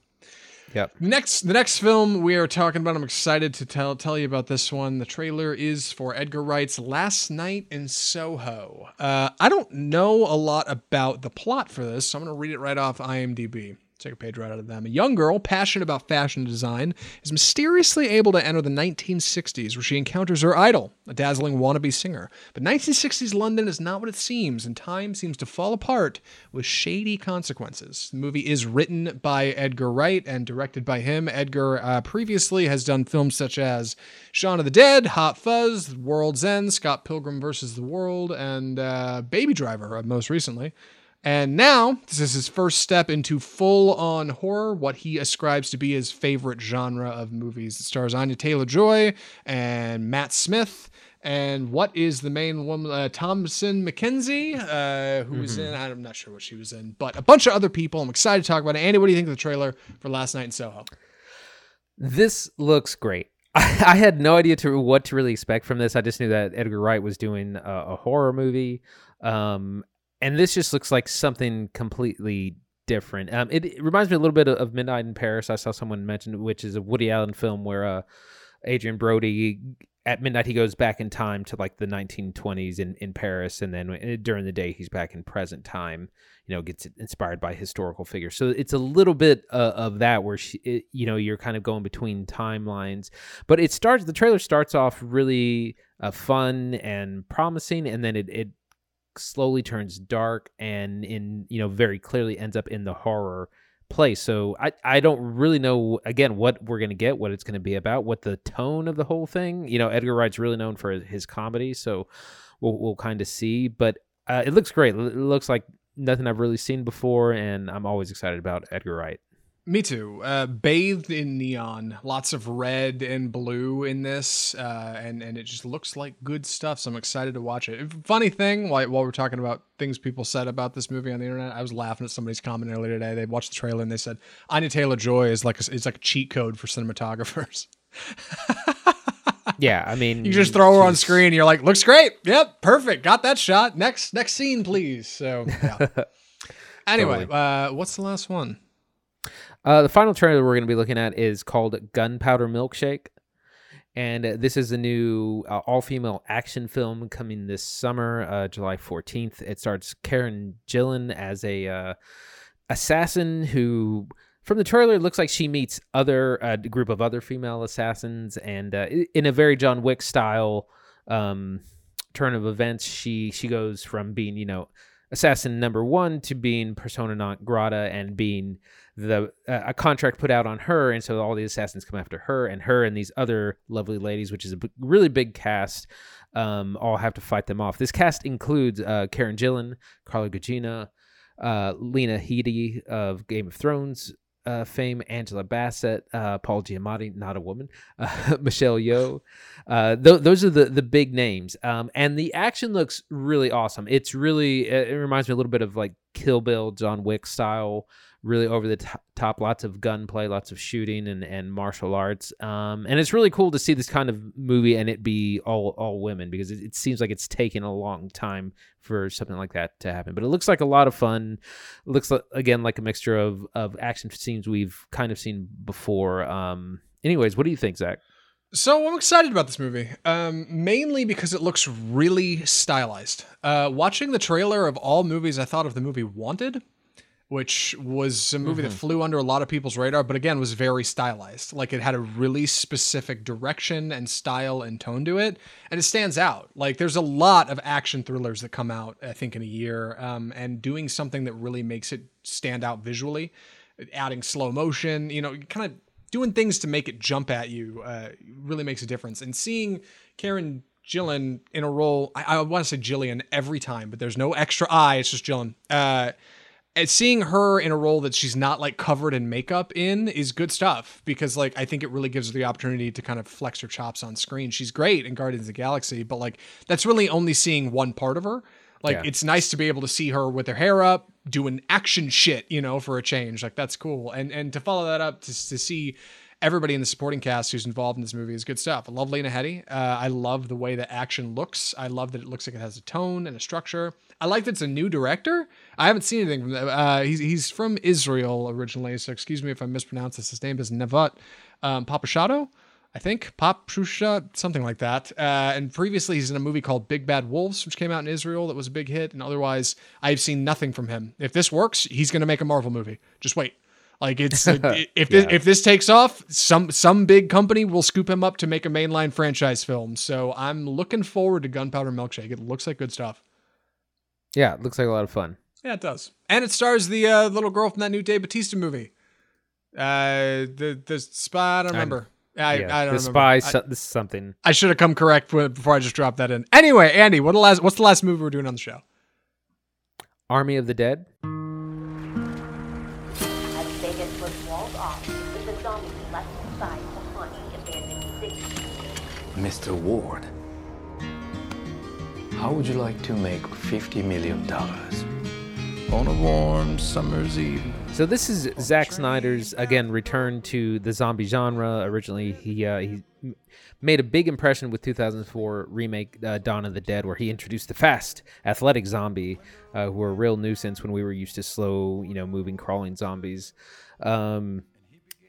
yeah. Next, the next film we are talking about. I'm excited to tell tell you about this one. The trailer is for Edgar Wright's Last Night in Soho. Uh, I don't know a lot about the plot for this, so I'm gonna read it right off IMDb. Take a page right out of them. A young girl, passionate about fashion design, is mysteriously able to enter the 1960s, where she encounters her idol, a dazzling wannabe singer. But 1960s London is not what it seems, and time seems to fall apart with shady consequences. The movie is written by Edgar Wright and directed by him. Edgar uh, previously has done films such as Shaun of the Dead, Hot Fuzz, World's End, Scott Pilgrim vs. the World, and uh, Baby Driver, uh, most recently. And now, this is his first step into full on horror, what he ascribes to be his favorite genre of movies. It stars Anya Taylor Joy and Matt Smith. And what is the main woman? Uh, Thomasin McKenzie, uh, who was mm-hmm. in, I'm not sure what she was in, but a bunch of other people. I'm excited to talk about it. Andy, what do you think of the trailer for Last Night in Soho? This looks great. I had no idea to what to really expect from this. I just knew that Edgar Wright was doing a, a horror movie. Um, and this just looks like something completely different. Um, it, it, reminds me a little bit of Midnight in Paris. I saw someone mention, which is a Woody Allen film where uh, Adrien Brody at midnight he goes back in time to like the 1920s in, in Paris, and then uh, during the day he's back in present time. You know, gets inspired by historical figures. So it's a little bit uh, of that where she, it, you know, you're kind of going between timelines. But it starts. The trailer starts off really uh, fun and promising, and then it, it slowly turns dark and in you know very clearly ends up in the horror place. So i i don't really know again what we're to get what it's to be about what the tone of the whole thing you know edgar wright's really known for his comedy so we'll, we'll kind of see. But uh, it looks great. It looks like nothing i've really seen before and i'm always excited about edgar wright Me too. Uh, bathed in neon, lots of red and blue in this, uh, and and it just looks like good stuff. So I'm excited to watch it. Funny thing, while, while we're talking about things people said about this movie on the internet, I was laughing at somebody's comment earlier today. They watched the trailer and they said Anya Taylor Joy is like a, it's like a cheat code for cinematographers. Yeah, I mean, you just throw her on screen. And you're like, looks great. Yep, perfect. Got that shot. Next next scene, please. So yeah. anyway, Totally. uh, what's the last one? Uh, the final trailer we're going to be looking at is called Gunpowder Milkshake. And uh, this is a new uh, all female action film coming this summer, uh, July 14th. It stars Karen Gillan as a uh, assassin who, from the trailer, it looks like she meets other a group of other female assassins. And uh, in a very John Wick style um, turn of events, she, she goes from being, you know, assassin number one to being persona non grata and being the uh, a contract put out on her and so all the assassins come after her and her and these other lovely ladies which is a b- really big cast um, all have to fight them off. This cast includes uh, karen gillan carla gugino uh, lena headey of game of thrones uh, fame angela bassett uh, paul giamatti not a woman uh, michelle yeoh. Uh, th- those are the the big names. Um, and the action looks really awesome. It's really it, it reminds me a little bit of like kill bill john wick style really over the to- top lots of gunplay lots of shooting and, and martial arts um, and it's really cool to see this kind of movie and it be all all women because it, it seems like it's taken a long time for something like that to happen but it looks like a lot of fun it looks like, again like a mixture of of action scenes we've kind of seen before um anyways what do you think zach So I'm excited about this movie, um, mainly because it looks really stylized. Uh, watching the trailer of all movies, I thought of the movie Wanted, which was a movie that flew under a lot of people's radar, but again was very stylized. Like it had a really specific direction and style and tone to it, and it stands out. Like there's a lot of action thrillers that come out, I think, in a year, um, and doing something that really makes it stand out visually, adding slow motion, you know, kind of doing things to make it jump at you uh, really makes a difference. And seeing Karen Gillan in a role, I, I want to say Jillian every time, but there's no extra I, it's just Gillan. Uh, and seeing her in a role that she's not like covered in makeup in is good stuff because like I think it really gives her the opportunity to kind of flex her chops on screen. She's great in Guardians of the Galaxy, but like that's really only seeing one part of her. Like Yeah. it's nice to be able to see her with her hair up doing action shit, you know, for a change. Like that's cool. And and to follow that up to, to see everybody in the supporting cast who's involved in this movie is good stuff. I love Lena Headey. Uh, I love the way the action looks. I love that it looks like it has a tone and a structure. I like that it's a new director. I haven't seen anything from that. Uh, he's, he's from Israel originally, so excuse me if I mispronounce this. His name is Nevat um, Papashado, I think. Papshusha, something like that. Uh, and previously, he's in a movie called Big Bad Wolves, which came out in Israel that was a big hit. And otherwise, I've seen nothing from him. If this works, he's going to make a Marvel movie. Just wait. Like it's if this, if this takes off, some some big company will scoop him up to make a mainline franchise film. So I'm looking forward to Gunpowder Milkshake. It looks like good stuff. yeah it looks like a lot of fun Yeah, it does. And it stars the uh, little girl from that new Dave Batista movie. Uh, the the spy. I don't remember. I, yeah, I don't the remember. spy so- this is something I should have come correct before I just dropped that in. Anyway, Andy, what the last? What's the last movie we're doing on the show? army of the dead Mr. Ward, how would you like to make $50 million on a warm summer's eve? So this is Zack Snyder's again return to the zombie genre. Originally, he uh, he made a big impression with 2004 remake uh, Dawn of the Dead, where he introduced the fast, athletic zombie, uh, who were a real nuisance when we were used to slow, you know, moving, crawling zombies. Um,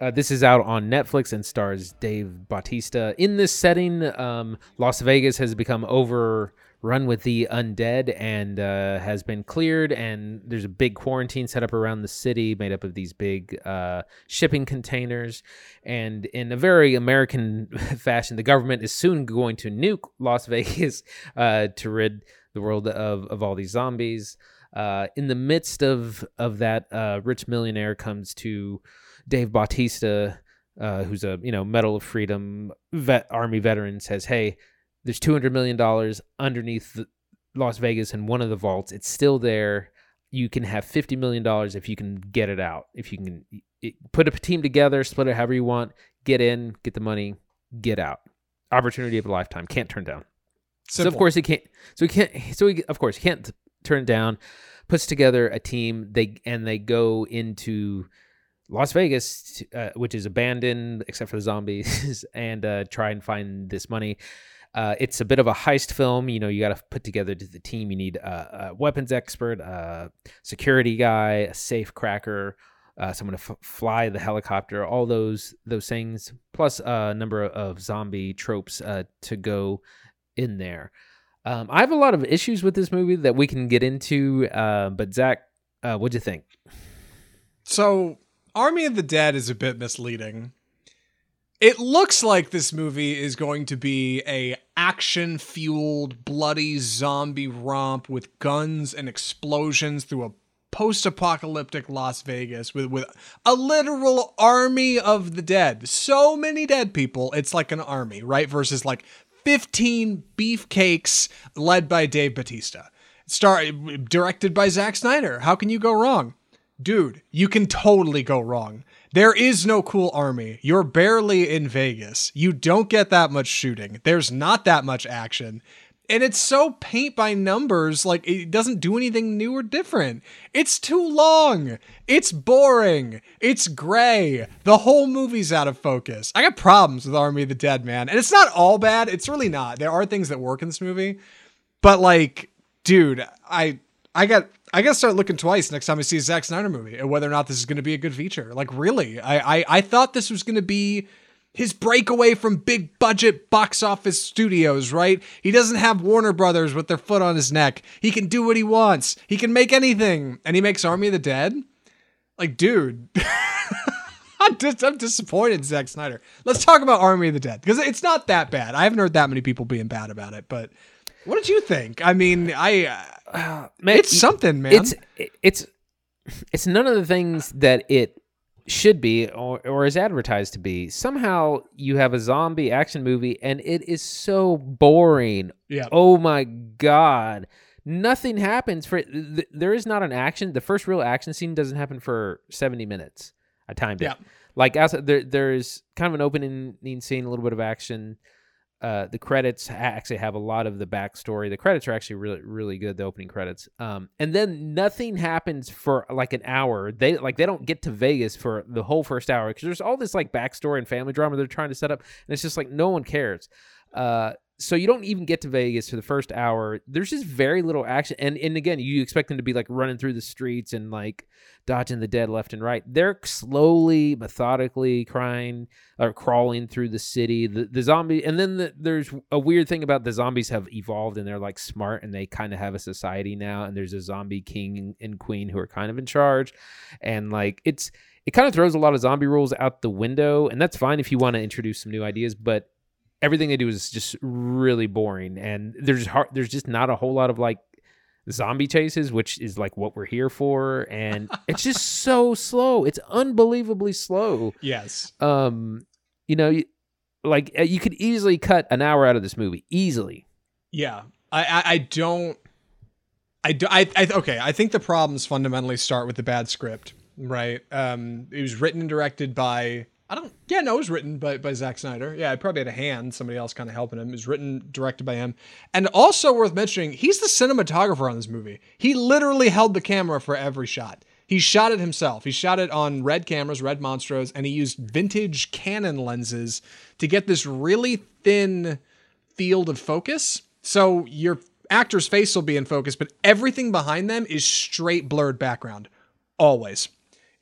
uh, this is out on Netflix and stars Dave Bautista. In this setting, um, Las Vegas has become overrun with the undead and uh, has been cleared. And there's a big quarantine set up around the city, made up of these big uh, shipping containers. And in a very American fashion, the government is soon going to nuke Las Vegas uh, to rid the world of, of all these zombies. Uh, in the midst of of that, uh, rich millionaire comes to Dave Bautista, uh, who's a you know Medal of Freedom vet, Army veteran, says, "Hey, there's 200 million dollars underneath the Las Vegas in one of the vaults. It's still there. You can have 50 million dollars if you can get it out. If you can it- put a team together, split it however you want, get in, get the money, get out. Opportunity of a lifetime, can't turn down. So of course he can't. So he can't. So he, of course he can't turn it down. Puts together a team. They and they go into Las Vegas, uh, which is abandoned except for the zombies, and uh, try and find this money. Uh, it's a bit of a heist film. You know, you got to put together the team. You need a, a weapons expert, a security guy, a safe cracker, uh, someone to f- fly the helicopter, all those those things, plus a number of zombie tropes uh, to go in there. Um, I have a lot of issues with this movie that we can get into, uh, but Zach, uh, what'd you think? So, Army of the Dead is a bit misleading. It looks like this movie is going to be a action-fueled, bloody zombie romp with guns and explosions through a post-apocalyptic Las Vegas with with a literal army of the dead. So many dead people, it's like an army, right? Versus like 15 beefcakes led by Dave Batista. Star directed by Zack Snyder. How can you go wrong? Dude, you can totally go wrong. There is no cool army. You're barely in Vegas. You don't get that much shooting. There's not that much action. And it's so paint by numbers, like it doesn't do anything new or different. It's too long. It's boring. It's gray. The whole movie's out of focus. I got problems with Army of the Dead, man. And it's not all bad. It's really not. There are things that work in this movie. But like, dude, I I got I gotta start looking twice next time I see a Zack Snyder movie and whether or not this is gonna be a good feature. Like really, I I, I thought this was gonna be his breakaway from big budget box office studios, right? He doesn't have Warner Brothers with their foot on his neck. He can do what he wants. He can make anything, and he makes Army of the Dead. Like, dude. I'm, dis- I'm disappointed, in Zack Snyder. Let's talk about Army of the Dead because it's not that bad. I haven't heard that many people being bad about it, but what did you think? I mean, I uh, Man, it's something, man. It's it's it's none of the things that it should be or, or is advertised to be. Somehow you have a zombie action movie and it is so boring. yeah, Oh my god. Nothing happens for th- there is not an action. The first real action scene doesn't happen for 70 minutes. I timed it. Yeah. Like outside there there's kind of an opening scene, a little bit of action. Uh, the credits actually have a lot of the backstory. The credits are actually really, really good. The opening credits, um, and then nothing happens for like an hour. They like they don't get to Vegas for the whole first hour because there's all this like backstory and family drama they're trying to set up, and it's just like no one cares. Uh, so you don't even get to Vegas for the first hour. There's just very little action, and and again, you expect them to be like running through the streets and like dodging the dead left and right. They're slowly, methodically crying or crawling through the city. The, the zombie, and then the, there's a weird thing about the zombies have evolved and they're like smart and they kind of have a society now. And there's a zombie king and queen who are kind of in charge, and like it's it kind of throws a lot of zombie rules out the window, and that's fine if you want to introduce some new ideas, but everything they do is just really boring and there's hard, there's just not a whole lot of like zombie chases which is like what we're here for and it's just so slow it's unbelievably slow yes, um you know like uh, you could easily cut an hour out of this movie easily yeah. I, I, I don't. I, do, I, I okay. I think the problems fundamentally start with the bad script, right? Um, it was written and directed by I don't. Yeah, no, it was written by by Zack Snyder. Yeah, I probably had a hand, somebody else kind of helping him. It was written, directed by him, and also worth mentioning, he's the cinematographer on this movie. He literally held the camera for every shot. He shot it himself. He shot it on red cameras, red Monstros, and he used vintage Canon lenses to get this really thin field of focus. So your actor's face will be in focus, but everything behind them is straight blurred background. Always.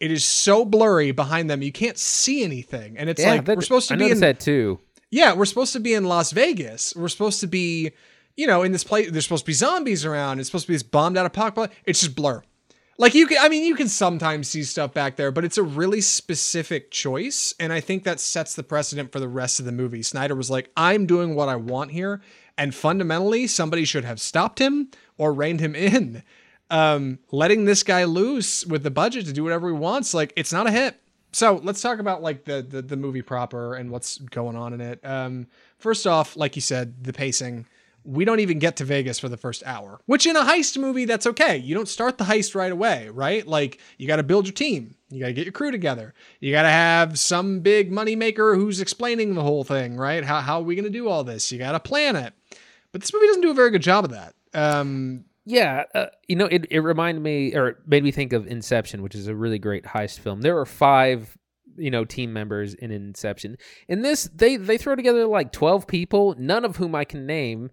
It is so blurry behind them you can't see anything. And it's like that- we're supposed to I be in that too yeah, we're supposed to be in Las Vegas. We're supposed to be, you know, in this place. There's supposed to be zombies around. It's supposed to be this bombed out apocalypse. It's just blur. Like you can, I mean, you can sometimes see stuff back there, but it's a really specific choice, and I think that sets the precedent for the rest of the movie. Snyder was like, "I'm doing what I want here," and fundamentally, somebody should have stopped him or reined him in. Um, letting this guy loose with the budget to do whatever he wants, like it's not a hit. So let's talk about like the, the the movie proper and what's going on in it. Um, first off, like you said, the pacing. we don't even get to Vegas for the first hour, which in a heist movie, that's okay. You don't start the heist right away, right? Like you got to build your team. You got to get your crew together. You got to have some big moneymaker who's explaining the whole thing, right? How, how are we going to do all this? You got to plan it. But this movie doesn't do a very good job of that. Um, Yeah, uh, you know, it, it reminded me or made me think of Inception, which is a really great heist film. There were five, you know, team members in Inception. In this, they they throw together like twelve people, none of whom I can name,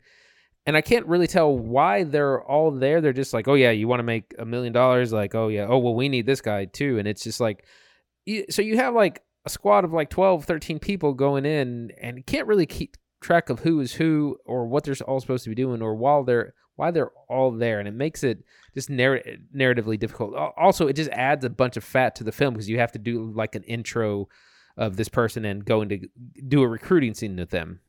and I can't really tell why they're all there. They're just like, oh yeah, you want to make a million dollars? Like, oh yeah, oh well, we need this guy too, and it's just like, so you have like a squad of like 12, 13 people going in, and you can't really keep track of who is who or what they're all supposed to be doing or while they're why they're all there and it makes it just narr- narratively difficult also it just adds a bunch of fat to the film because you have to do like an intro of this person and go into do a recruiting scene with them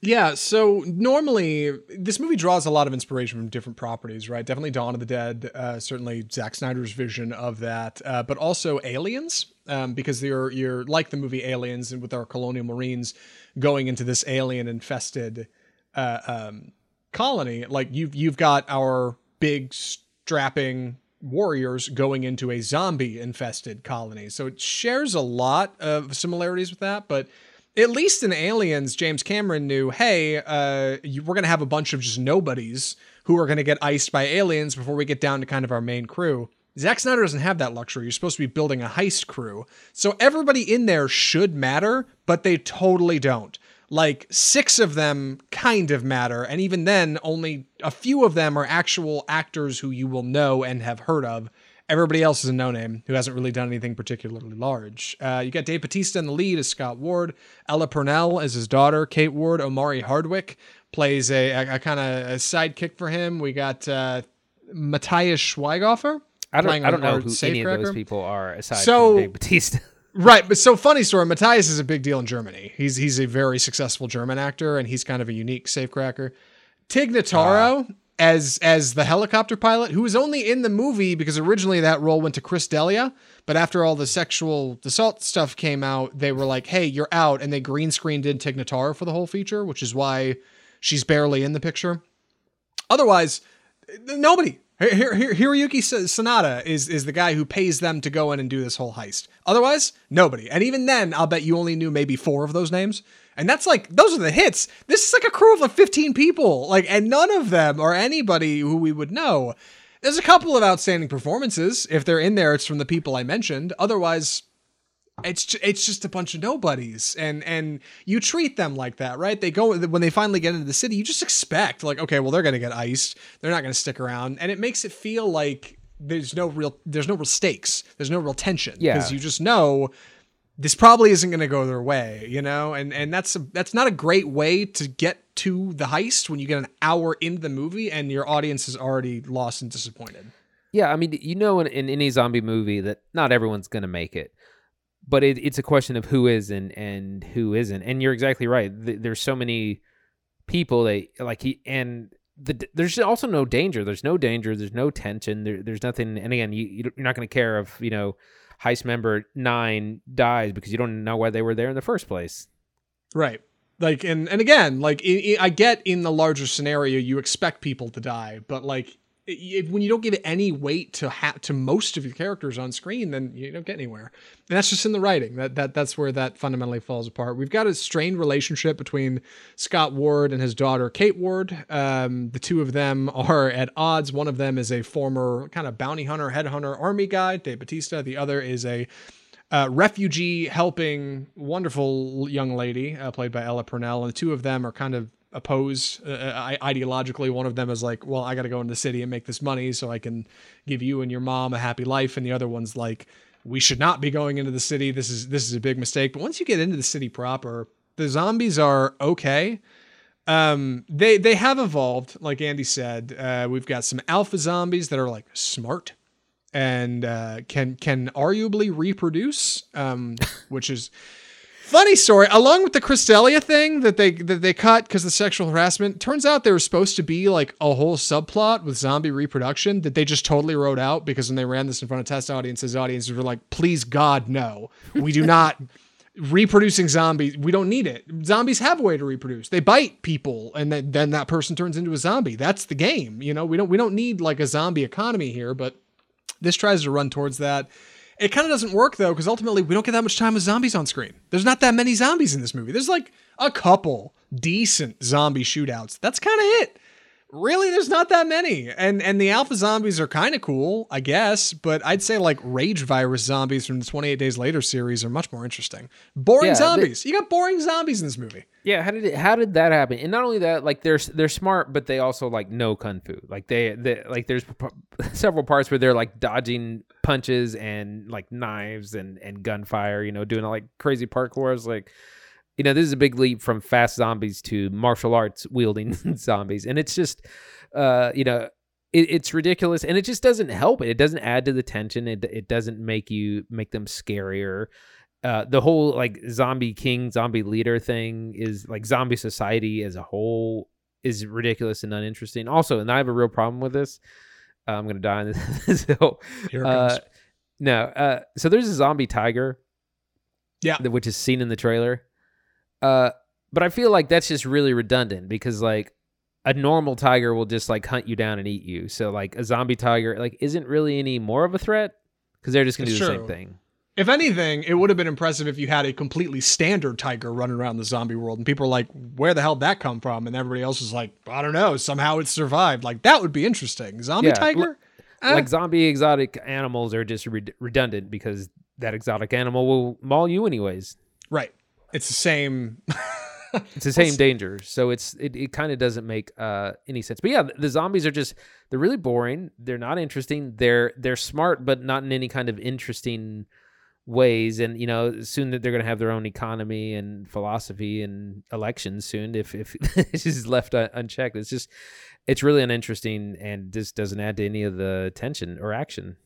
Yeah, so normally this movie draws a lot of inspiration from different properties, right? Definitely Dawn of the Dead, uh, certainly Zack Snyder's vision of that, uh, but also Aliens, um, because you're you're like the movie Aliens, and with our colonial marines going into this alien infested uh, um, colony, like you've you've got our big strapping warriors going into a zombie infested colony, so it shares a lot of similarities with that, but at least in Aliens, James Cameron knew, hey, uh, you, we're going to have a bunch of just nobodies who are going to get iced by aliens before we get down to kind of our main crew. Zack Snyder doesn't have that luxury. You're supposed to be building a heist crew. So everybody in there should matter, but they totally don't. Like six of them kind of matter, and even then, only a few of them are actual actors who you will know and have heard of. Everybody else is a no name who hasn't really done anything particularly large. Uh, you got Dave Batista in the lead as Scott Ward, Ella Purnell as his daughter, Kate Ward, Omari Hardwick plays a, a, a kind of a sidekick for him. We got uh, Matthias Schweighofer. i don't, I don't know who any of those people are aside So- from dave batista Right, but so funny story. Matthias is a big deal in Germany. He's he's a very successful German actor, and he's kind of a unique safecracker. Tig Notaro ah. as as the helicopter pilot, who was only in the movie because originally that role went to Chris D'Elia, but after all the sexual assault stuff came out, they were like, "Hey, you're out," and they green screened in Tig Notaro for the whole feature, which is why she's barely in the picture. Otherwise, nobody. Hi- Hi- Hiroyuki Sanada is is the guy who pays them to go in and do this whole heist. Otherwise, nobody. And even then, I'll bet you only knew maybe four of those names. And that's like those are the hits. This is like a crew of like 15 people. Like, and none of them are anybody who we would know. There's a couple of outstanding performances. If they're in there, it's from the people I mentioned. Otherwise, it's ju- it's just a bunch of nobodies and and you treat them like that right? They go when they finally get into the city you just expect like okay well they're gonna get iced they're not gonna stick around and it makes it feel like there's no real there's no real stakes there's no real tension Yeah. because you just know this probably isn't gonna go their way you know? And and that's a, that's not a great way to get to the heist when you get an hour into the movie and your audience is already lost and disappointed. Yeah, I mean, you know, in, in any zombie movie that not everyone's going to make it, but it, it's a question of who is and and who isn't. And you're exactly right. There's so many people that like he and the, there's also no danger. There's no danger. There's no tension. There, there's nothing. And again, you you're not going to care if you know heist member nine dies because you don't know why they were there in the first place. Right. Like and and again, like i i get in the larger scenario, you expect people to die, but like if, when you don't give any weight to ha- to most of your characters on screen, then you don't get anywhere. And that's just in the writing. That that that's where that fundamentally falls apart. We've got a strained relationship between Scott Ward and his daughter Kate Ward. Um, the two of them are at odds. One of them is a former kind of bounty hunter, headhunter, army guy, Dave Batista. The other is a uh, refugee helping wonderful young lady uh, played by Ella Purnell, and the two of them are kind of opposed uh, ideologically. One of them is like, "Well, I got to go into the city and make this money so I can give you and your mom a happy life," and the other one's like, "We should not be going into the city. This is this is a big mistake." But once you get into the city proper, the zombies are okay. Um, they they have evolved, like Andy said. Uh, we've got some alpha zombies that are like smart and uh, can can arguably reproduce, um, which is funny story. Along with the Chris D'Elia thing that they that they cut because of sexual harassment, turns out there was supposed to be like a whole subplot with zombie reproduction that they just totally wrote out because when they ran this in front of test audiences, audiences were like, "Please God, no, we do not." reproducing zombies. We don't need it. Zombies have a way to reproduce. They bite people, and then, then that person turns into a zombie. That's the game. You know, we don't we don't need like a zombie economy here, but this tries to run towards that. It kind of doesn't work though, because ultimately we don't get that much time with zombies on screen. There's not that many zombies in this movie. There's like a couple decent zombie shootouts. That's kind of it really there's not that many and and the alpha zombies are kind of cool i guess but i'd say like rage virus zombies from the 28 days later series are much more interesting boring Yeah, zombies you got boring zombies in this movie Yeah, how did it, how did that happen? And not only that, like they're they're smart, but they also like know kung fu. Like they, they like there's several parts where they're like dodging punches and like knives and and gunfire. You know, doing like crazy parkour. Like, you know, this is a big leap from fast zombies to martial arts wielding zombies, and it's just, uh, you know. It, it's ridiculous, and it just doesn't help it. It doesn't add to the tension. It it doesn't make you make them scarier uh, the whole like zombie king, zombie leader thing is like zombie society as a whole is ridiculous and uninteresting. Also, and I have a real problem with this. Uh, I'm gonna die on this hill. here Uh, no, uh, so there's a zombie tiger, Yeah. which is seen in the trailer. Uh, but I feel like that's just really redundant because like a normal tiger will just like hunt you down and eat you. So like a zombie tiger like isn't really any more of a threat because they're just gonna It's do the same thing. if anything it would have been impressive if you had a completely standard tiger running around the zombie world and people are like where the hell did that come from and everybody else is like i don't know somehow it survived like that would be interesting zombie Yeah, tiger Eh. like zombie exotic animals are just red- redundant because that exotic animal will maul you anyways. right it's the same It's the same danger, so it's it, it kind of doesn't make uh, any sense. But yeah, the zombies are just they're really boring. They're not interesting. They're they're smart, but not in any kind of interesting ways. And you know, soon that they're going to have their own economy and philosophy and elections soon. If if this is left un- unchecked, it's just it's really uninteresting and just doesn't add to any of the tension or action.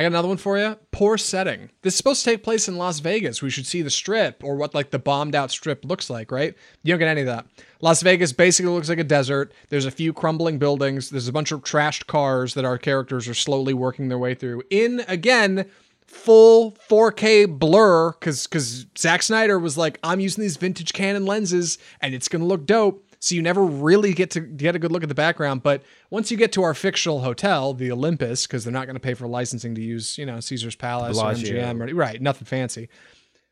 I got another one for you. Poor setting. This is supposed to take place in Las Vegas. We should see the strip or what like the bombed out strip looks like, right? You don't get any of that. Las Vegas basically looks like a desert. There's a few crumbling buildings. There's a bunch of trashed cars that our characters are slowly working their way through. In again, full 4K blur cuz cuz Zack Snyder was like, "I'm using these vintage Canon lenses and it's going to look dope." So you never really get to get a good look at the background, but once you get to our fictional hotel, the Olympus, because they're not going to pay for licensing to use, you know, Caesar's Palace or MGM, or, right? Nothing fancy.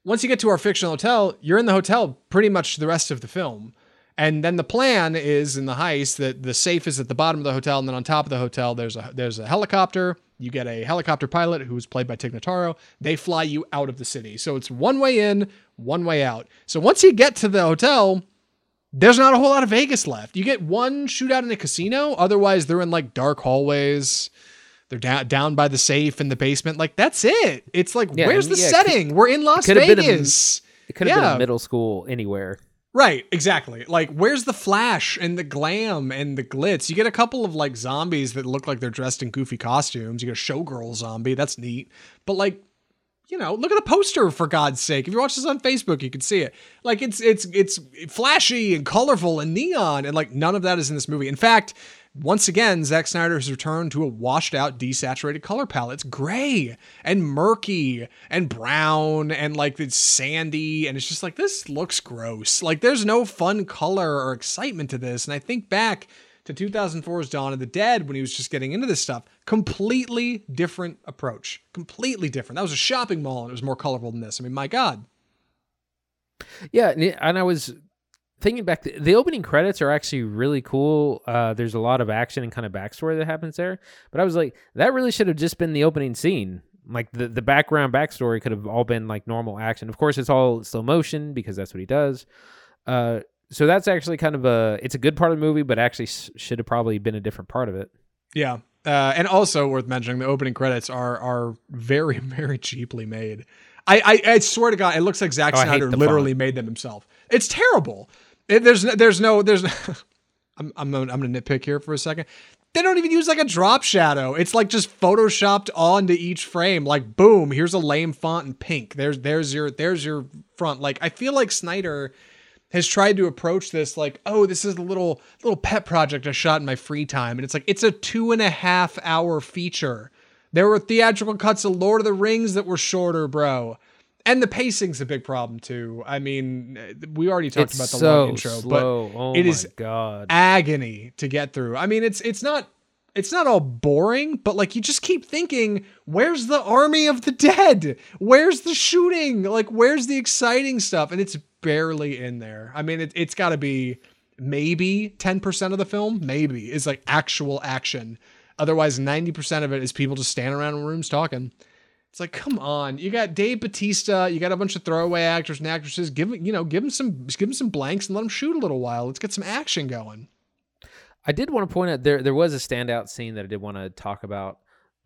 Once you get to our fictional hotel, you're in the hotel pretty much the rest of the film. And then the plan is in the heist that the safe is at the bottom of the hotel, and then on top of the hotel there's a there's a helicopter. You get a helicopter pilot who's played by Tig Notaro. They fly you out of the city, so it's one way in, one way out. So once you get to the hotel, there's not a whole lot of Vegas left. You get one shootout in a casino. Otherwise, they're in like dark hallways. They're down down by the safe in the basement. Like that's it. It's like Yeah, where's the yeah, setting? We're in Las Vegas. It could have been a middle school anywhere. Right, exactly. Like, where's the flash and the glam and the glitz? You get a couple of like zombies that look like they're dressed in goofy costumes. You get a showgirl zombie, that's neat. But like, you know, look at the poster for God's sake. If you watch this on Facebook, you can see it. Like, it's it's it's flashy and colorful and neon, and like none of that is in this movie. In fact, once again, Zack Snyder has returned to a washed out, desaturated color palette. It's gray and murky and brown and like it's sandy. And it's just like, this looks gross. Like, there's no fun color or excitement to this. And I think back to 2004's Dawn of the Dead when he was just getting into this stuff. Completely different approach. Completely different. That was a shopping mall and it was more colorful than this. I mean, my God. Yeah, and, I was thinking back, the, opening credits are actually really cool. Uh, there's a lot of action and kind of backstory that happens there. But I was like, that really should have just been the opening scene. Like the, the background backstory could have all been like normal action. Of course, it's all slow motion because that's what he does. Uh, so that's actually kind of a it's a good part of the movie, but actually should have probably been a different part of it. Yeah. Uh, and also worth mentioning, the opening credits are are very very cheaply made. I I, I swear to God, it looks like Zack Oh, Snyder literally font. made them himself. It's terrible. It, there's no- there's no there's. I'm I'm gonna- I'm gonna nitpick here for a second. They don't even use like a drop shadow. It's like just photoshopped onto each frame. Like boom, here's a lame font in pink. There's there's your there's your front. Like I feel like Snyder has tried to approach this like, oh, this is a little little pet project I shot in my free time, and it's like it's a two and a half hour feature. There were theatrical cuts of Lord of the Rings that were shorter, bro. And the pacing's a big problem too. I mean, we already talked it's about the so long intro, slow. oh it is god. agony to get through. I mean, it's it's not it's not all boring, but like you just keep thinking, where's the army of the dead? Where's the shooting? Like, where's the exciting stuff? And it's barely in there. I mean, it, it's got to be maybe 10% of the film, maybe, is like actual action. Otherwise, 90% of it is people just standing around in rooms talking. It's like, come on! You got Dave Batista, you got a bunch of throwaway actors and actresses. Give you know, give them some, give them some blanks and let them shoot a little while. Let's get some action going. I did want to point out there there was a standout scene that I did want to talk about.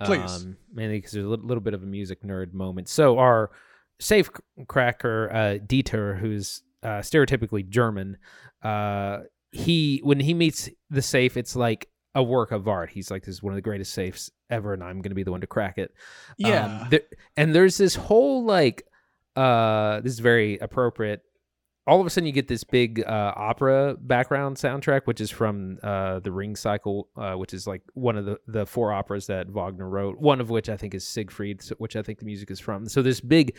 Please. Um, mainly because there's a little, little bit of a music nerd moment. So our safe cracker uh, Dieter, who's uh, stereotypically German, uh, he when he meets the safe, it's like a work of art. He's like, "This is one of the greatest safes ever, and I'm going to be the one to crack it." Yeah. Um, there, and there's this whole like, uh, this is very appropriate. All of a sudden, you get this big uh, opera background soundtrack, which is from uh, the Ring Cycle, uh, which is like one of the, the four operas that Wagner wrote. One of which I think is Siegfried, which I think the music is from. So this big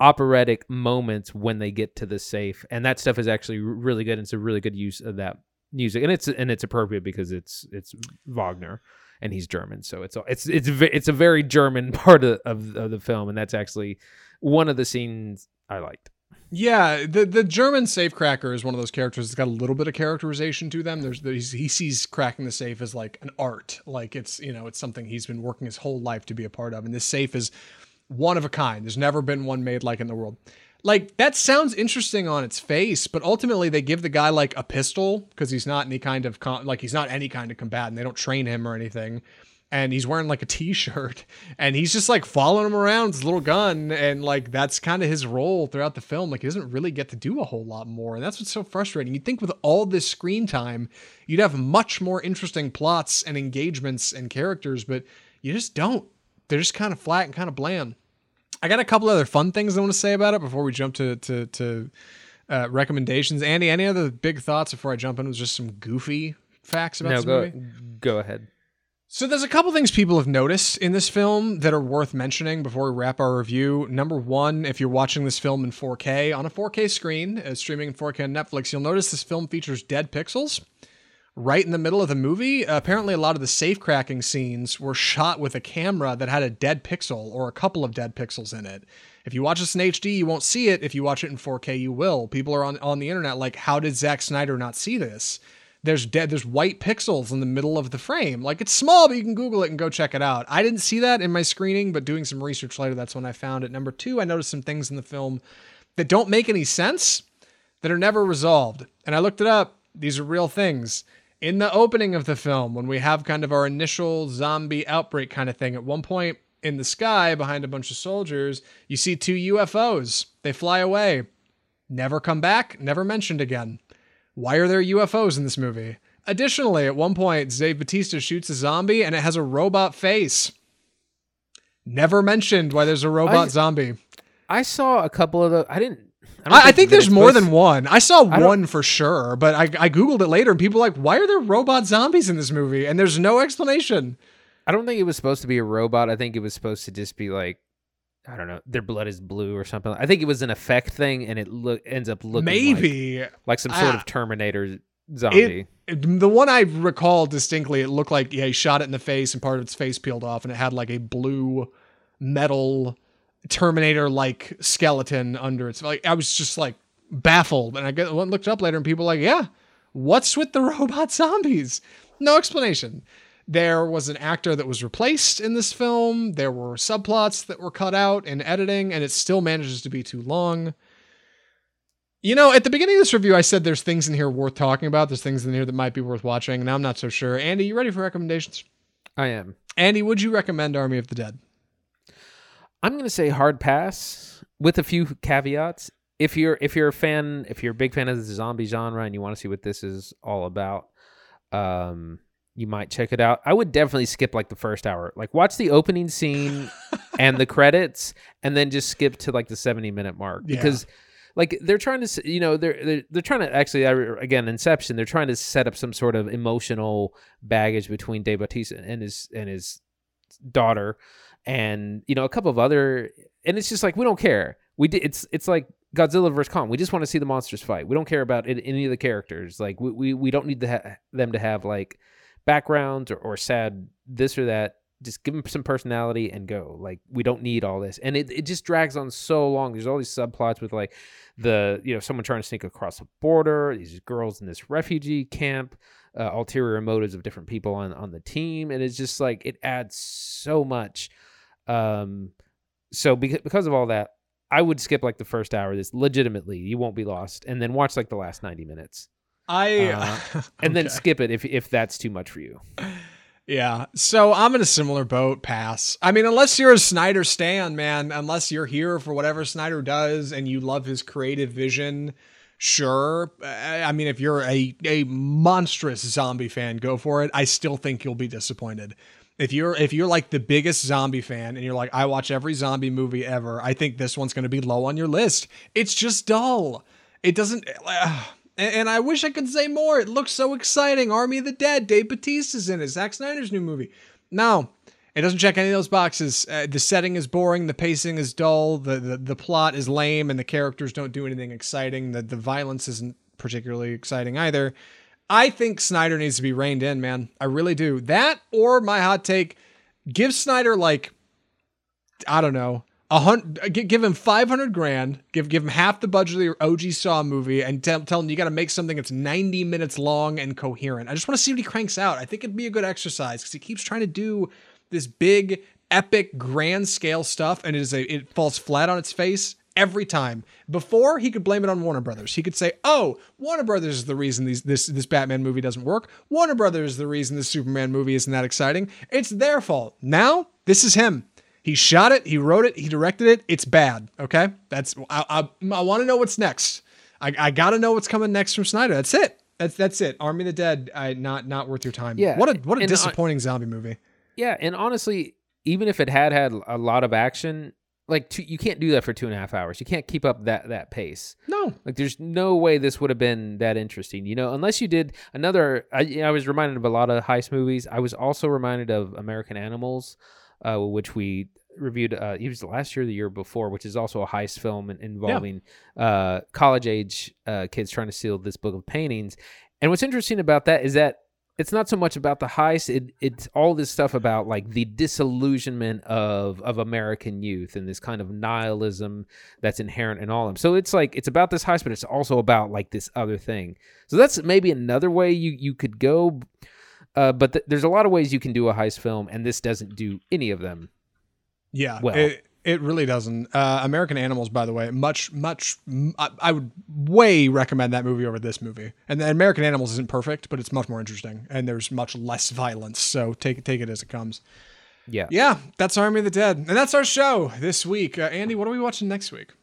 operatic moments when they get to the safe, and that stuff is actually really good. And it's a really good use of that music, and it's and it's appropriate because it's it's Wagner and he's German, so it's it's it's it's a very German part of, of of the film, and that's actually one of the scenes I liked. Yeah, the the German safecracker is one of those characters that's got a little bit of characterization to them. There's, there's he sees cracking the safe as like an art, like it's you know it's something he's been working his whole life to be a part of, and this safe is one of a kind. There's never been one made like in the world. Like that sounds interesting on its face, but ultimately they give the guy like a pistol because he's not any kind of con- like he's not any kind of combatant. They don't train him or anything. And he's wearing like a t-shirt and he's just like following him around with his little gun and like that's kind of his role throughout the film. Like he doesn't really get to do a whole lot more. And that's what's so frustrating. You'd think with all this screen time, you'd have much more interesting plots and engagements and characters, but you just don't. They're just kind of flat and kind of bland. I got a couple other fun things I want to say about it before we jump to to to uh, recommendations. Andy, any other big thoughts before I jump in with just some goofy facts about No, this go movie? go ahead. So there's a couple things people have noticed in this film that are worth mentioning before we wrap our review. Number one, if you're watching this film in 4K on a 4K screen, uh, streaming in 4K on Netflix, you'll notice this film features dead pixels right in the middle of the movie. Uh, apparently, a lot of the safe cracking scenes were shot with a camera that had a dead pixel or a couple of dead pixels in it. If you watch this in HD, you won't see it. If you watch it in 4K, you will. People are on on the internet like, how did Zack Snyder not see this? There's dead. There's white pixels in the middle of the frame. Like it's small, but you can Google it and go check it out. I didn't see that in my screening, but doing some research later, that's when I found it. Number two, I noticed some things in the film that don't make any sense that are never resolved. And I looked it up. These are real things. In the opening of the film, when we have kind of our initial zombie outbreak kind of thing, at one point in the sky behind a bunch of soldiers, you see two UFOs. They fly away, never come back, never mentioned again. Why are there UFOs in this movie? Additionally, at one point, Dave Bautista shoots a zombie and it has a robot face. Never mentioned why there's a robot I- zombie. I saw a couple of the. I didn't. I, I think that there's more than one. I saw don't- one for sure, but I, I googled it later, and people were like, "Why are there robot zombies in this movie?" And there's no explanation. I don't think it was supposed to be a robot. I think it was supposed to just be like, I don't know, their blood is blue or something. I think it was an effect thing, and it look ends up looking Maybe like some sort Ah. of Terminator zombie. it, the one I recall distinctly, it looked like yeah, he shot it in the face, and part of its face peeled off, and it had like a blue metal Terminator like skeleton under its. Like I was just like baffled, and I get, went looked it up later, and people were like, yeah, what's with the robot zombies? No explanation. There was an actor that was replaced in this film. There were subplots that were cut out in editing, and it still manages to be too long. You know, at the beginning of this review, I said there's things in here worth talking about. There's things in here that might be worth watching, and I'm not so sure. Andy, you ready for recommendations? I am. Andy, would you recommend Army of the Dead? I'm gonna say hard pass with a few caveats. If you're if you're a fan, if you're a big fan of the zombie genre and you want to see what this is all about, um, you might check it out. I would definitely skip like the first hour. Like watch the opening scene and the credits, and then just skip to like the 70 minute mark Yeah. because. Like they're trying to, you know, they're they're, they're trying to actually I again Inception. They're trying to set up some sort of emotional baggage between Dave Bautista and his and his daughter, and you know a couple of other and it's just like we don't care we did. It's it's like Godzilla vs Kong. We just want to see the monsters fight. We don't care about it, any of the characters. Like we we, we don't need to ha- them to have like backgrounds or, or sad this or that. Just give them some personality and go. Like we don't need all this, and it, it just drags on so long. There's all these subplots with like the you know someone trying to sneak across a border, these girls in this refugee camp, uh, ulterior motives of different people on on the team, and it's just like it adds so much. Um, so because because of all that, I would skip like the first hour. This legitimately, you won't be lost, and then watch like the last ninety minutes, I Uh, and then skip it if if that's too much for you. Yeah. So I'm in a similar boat. Pass. I mean, unless you're a Snyder stan, man, unless you're here for whatever Snyder does and you love his creative vision, sure. I mean, if you're a, a monstrous zombie fan, go for it. I still think you'll be disappointed. If you're if you're like the biggest zombie fan and you're like, I watch every zombie movie ever, I think this one's gonna be low on your list. It's just dull. It doesn't. And, and I wish I could say more. It looks so exciting. Army of the Dead. Dave Bautista's in it. Zack Snyder's new movie. No, it doesn't check any of those boxes. Uh, the setting is boring. The pacing is dull. The, the the plot is lame, and the characters don't do anything exciting. The the violence isn't particularly exciting either. I think Snyder needs to be reined in, man. I really do. That or my hot take, give Snyder like I don't know, a hundred, give him 500 grand, give, give him half the budget of your OG Saw movie and tell, tell him you got to make something that's 90 minutes long and coherent. I just want to see what he cranks out. I think it'd be a good exercise because he keeps trying to do this big, epic, grand scale stuff and it is a, it falls flat on its face every time. Before he could blame it on Warner Brothers. He could say, "Oh, Warner Brothers is the reason these, this this Batman movie doesn't work. Warner Brothers is the reason this Superman movie isn't that exciting. It's their fault." Now, this is him. He shot it, he wrote it, he directed it. It's bad. Okay, that's I I, I want to know what's next. I, I got to know what's coming next from Snyder. That's it. That's that's it. Army of the Dead. I not not worth your time. Yeah, What a what a and I- disappointing zombie movie. Yeah, and honestly, even if it had had a lot of action, like two, you can't do that for two and a half hours. You can't keep up that that pace. No. Like, there's no way this would have been that interesting, you know, unless you did another. I, I was reminded of a lot of heist movies. I was also reminded of American Animals, uh, which we reviewed. Uh, it was last year, or the year before, which is also a heist film in- involving uh, college age uh, kids trying to steal this book of paintings. And what's interesting about that is that it's not so much about the heist. It, it's all this stuff about like the disillusionment of of American youth and this kind of nihilism that's inherent in all of them. So it's like it's about this heist, but it's also about like this other thing. So that's maybe another way you you could go. Uh, but th- there's a lot of ways you can do a heist film, and this doesn't do any of them. Yeah, Well- it, it really doesn't. Uh, American Animals, by the way, much, much. m- I, I would way recommend that movie over this movie. And the American Animals isn't perfect, but it's much more interesting, and there's much less violence. So take take it as it comes. Yeah. Yeah, that's Army of the Dead, and that's our show this week. Uh, Andy, what are we watching next week?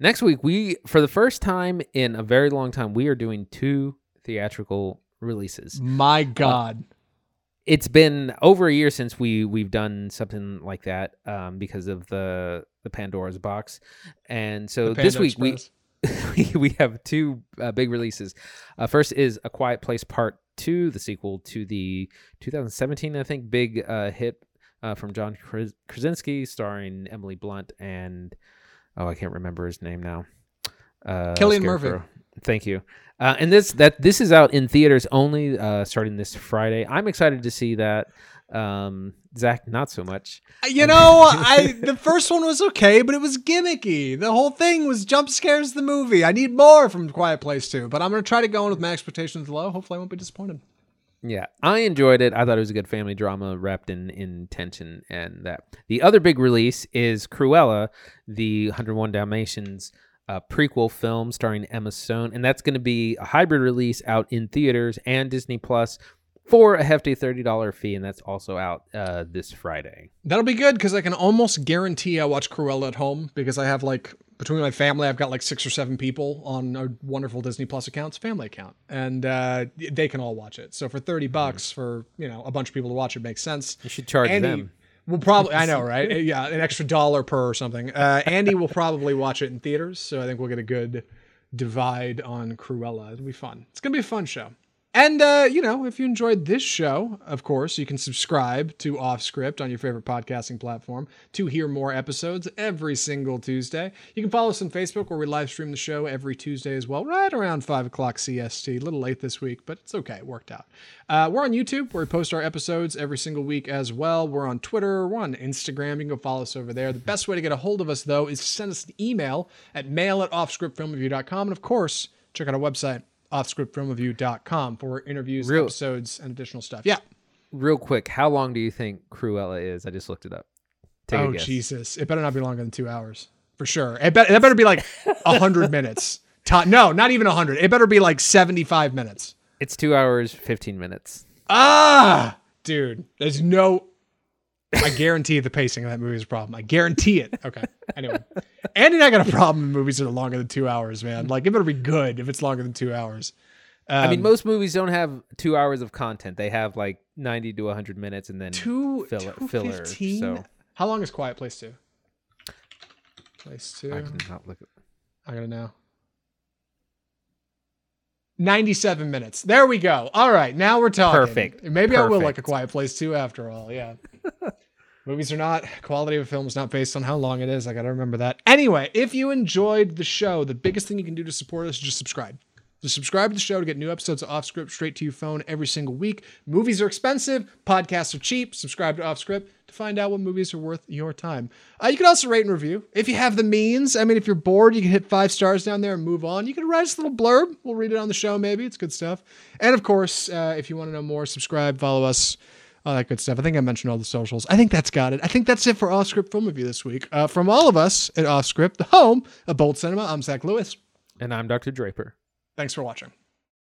Next week, we for the first time in a very long time, we are doing two theatrical releases. My God, it's been over a year since we we've done something like that um, because of the the Pandora's box, and so this week we, Express. we we have two uh, big releases. Uh, first is A Quiet Place Part Two, the sequel to the 2017 I think big uh, hit uh, from John Kras- Krasinski, starring Emily Blunt and oh I can't remember his name now. Uh, Cillian Murphy. Thank you. Uh, and this that this is out in theaters only, uh, starting this Friday. I'm excited to see that. Um, Zach, not so much. You know, I the first one was okay, but it was gimmicky. The whole thing was jump scares the movie. I need more from Quiet Place 2, but I'm gonna try to go in with my expectations low. Hopefully, I won't be disappointed. Yeah, I enjoyed it. I thought it was a good family drama wrapped in in tension and that. The other big release is Cruella, the 101 Dalmatians uh, prequel film starring Emma Stone, and that's going to be a hybrid release out in theaters and Disney Plus for a hefty $30 fee, and that's also out uh, this Friday. That'll be good because I can almost guarantee I watch Cruella at home because I have like between my family, I've got like six or seven people on a wonderful Disney Plus account's family account, and uh, they can all watch it. So for thirty bucks for you know a bunch of people to watch it makes sense. You should charge Andy them. Will probably I know right yeah an extra dollar per or something. Uh, Andy will probably watch it in theaters, so I think we'll get a good divide on Cruella. It'll be fun. It's gonna be a fun show. And uh, you know, if you enjoyed this show, of course, you can subscribe to Off Script on your favorite podcasting platform to hear more episodes every single Tuesday. You can follow us on Facebook where we live stream the show every Tuesday as well, right around five o'clock CST. A little late this week, but it's okay. It worked out. Uh, we're on YouTube where we post our episodes every single week as well. We're on Twitter. We're on Instagram. You can go follow us over there. The best way to get a hold of us though is send us an email at mail at offscriptfilmreview.com, and of course, check out our website offscriptfilmreview.com for interviews, Real- episodes, and additional stuff. Yeah. Real quick, how long do you think Cruella is? I just looked it up. Take oh. Jesus! It better not be longer than two hours for sure. It, bet it better be like hundred minutes. To- no, not even hundred. It better be like seventy-five minutes. It's two hours, 15 minutes. Ah, dude, there's no. I guarantee the pacing of that movie is a problem. I guarantee it. Okay. Anyway, Andy and I got a problem in movies that are longer than two hours, man. Like it better be good if it's longer than two hours. I mean, Um, most movies don't have two hours of content. They have like 90 to 100 minutes and then two filler- filler, so- How long is Quiet Place Two? Place Two. I can not look. I gotta know. 97 minutes. There we go. All right, now we're talking. Perfect. Maybe I will like a quiet place too after all. Yeah. Movies are not quality of a film is not based on how long it is. I got to remember that. Anyway, if you enjoyed the show, the biggest thing you can do to support us is just subscribe. Just subscribe to the show to get new episodes of Off Script straight to your phone every single week. Movies are expensive, podcasts are cheap. Subscribe to Off Script to find out what movies are worth your time. Uh, you can also rate and review if you have the means. I mean, if you're bored, you can hit five stars down there and move on. You can write us a little blurb. We'll read it on the show, maybe. It's good stuff. And of course, uh, if you want to know more, subscribe, follow us all that good stuff. I think I mentioned all the socials. I think that's got it. I think that's it for Off Script Film Review this week. Uh, from all of us at Off Script, the home of Bold Cinema, I'm Zach Lewis. And I'm Dr. Draper. Thanks for watching.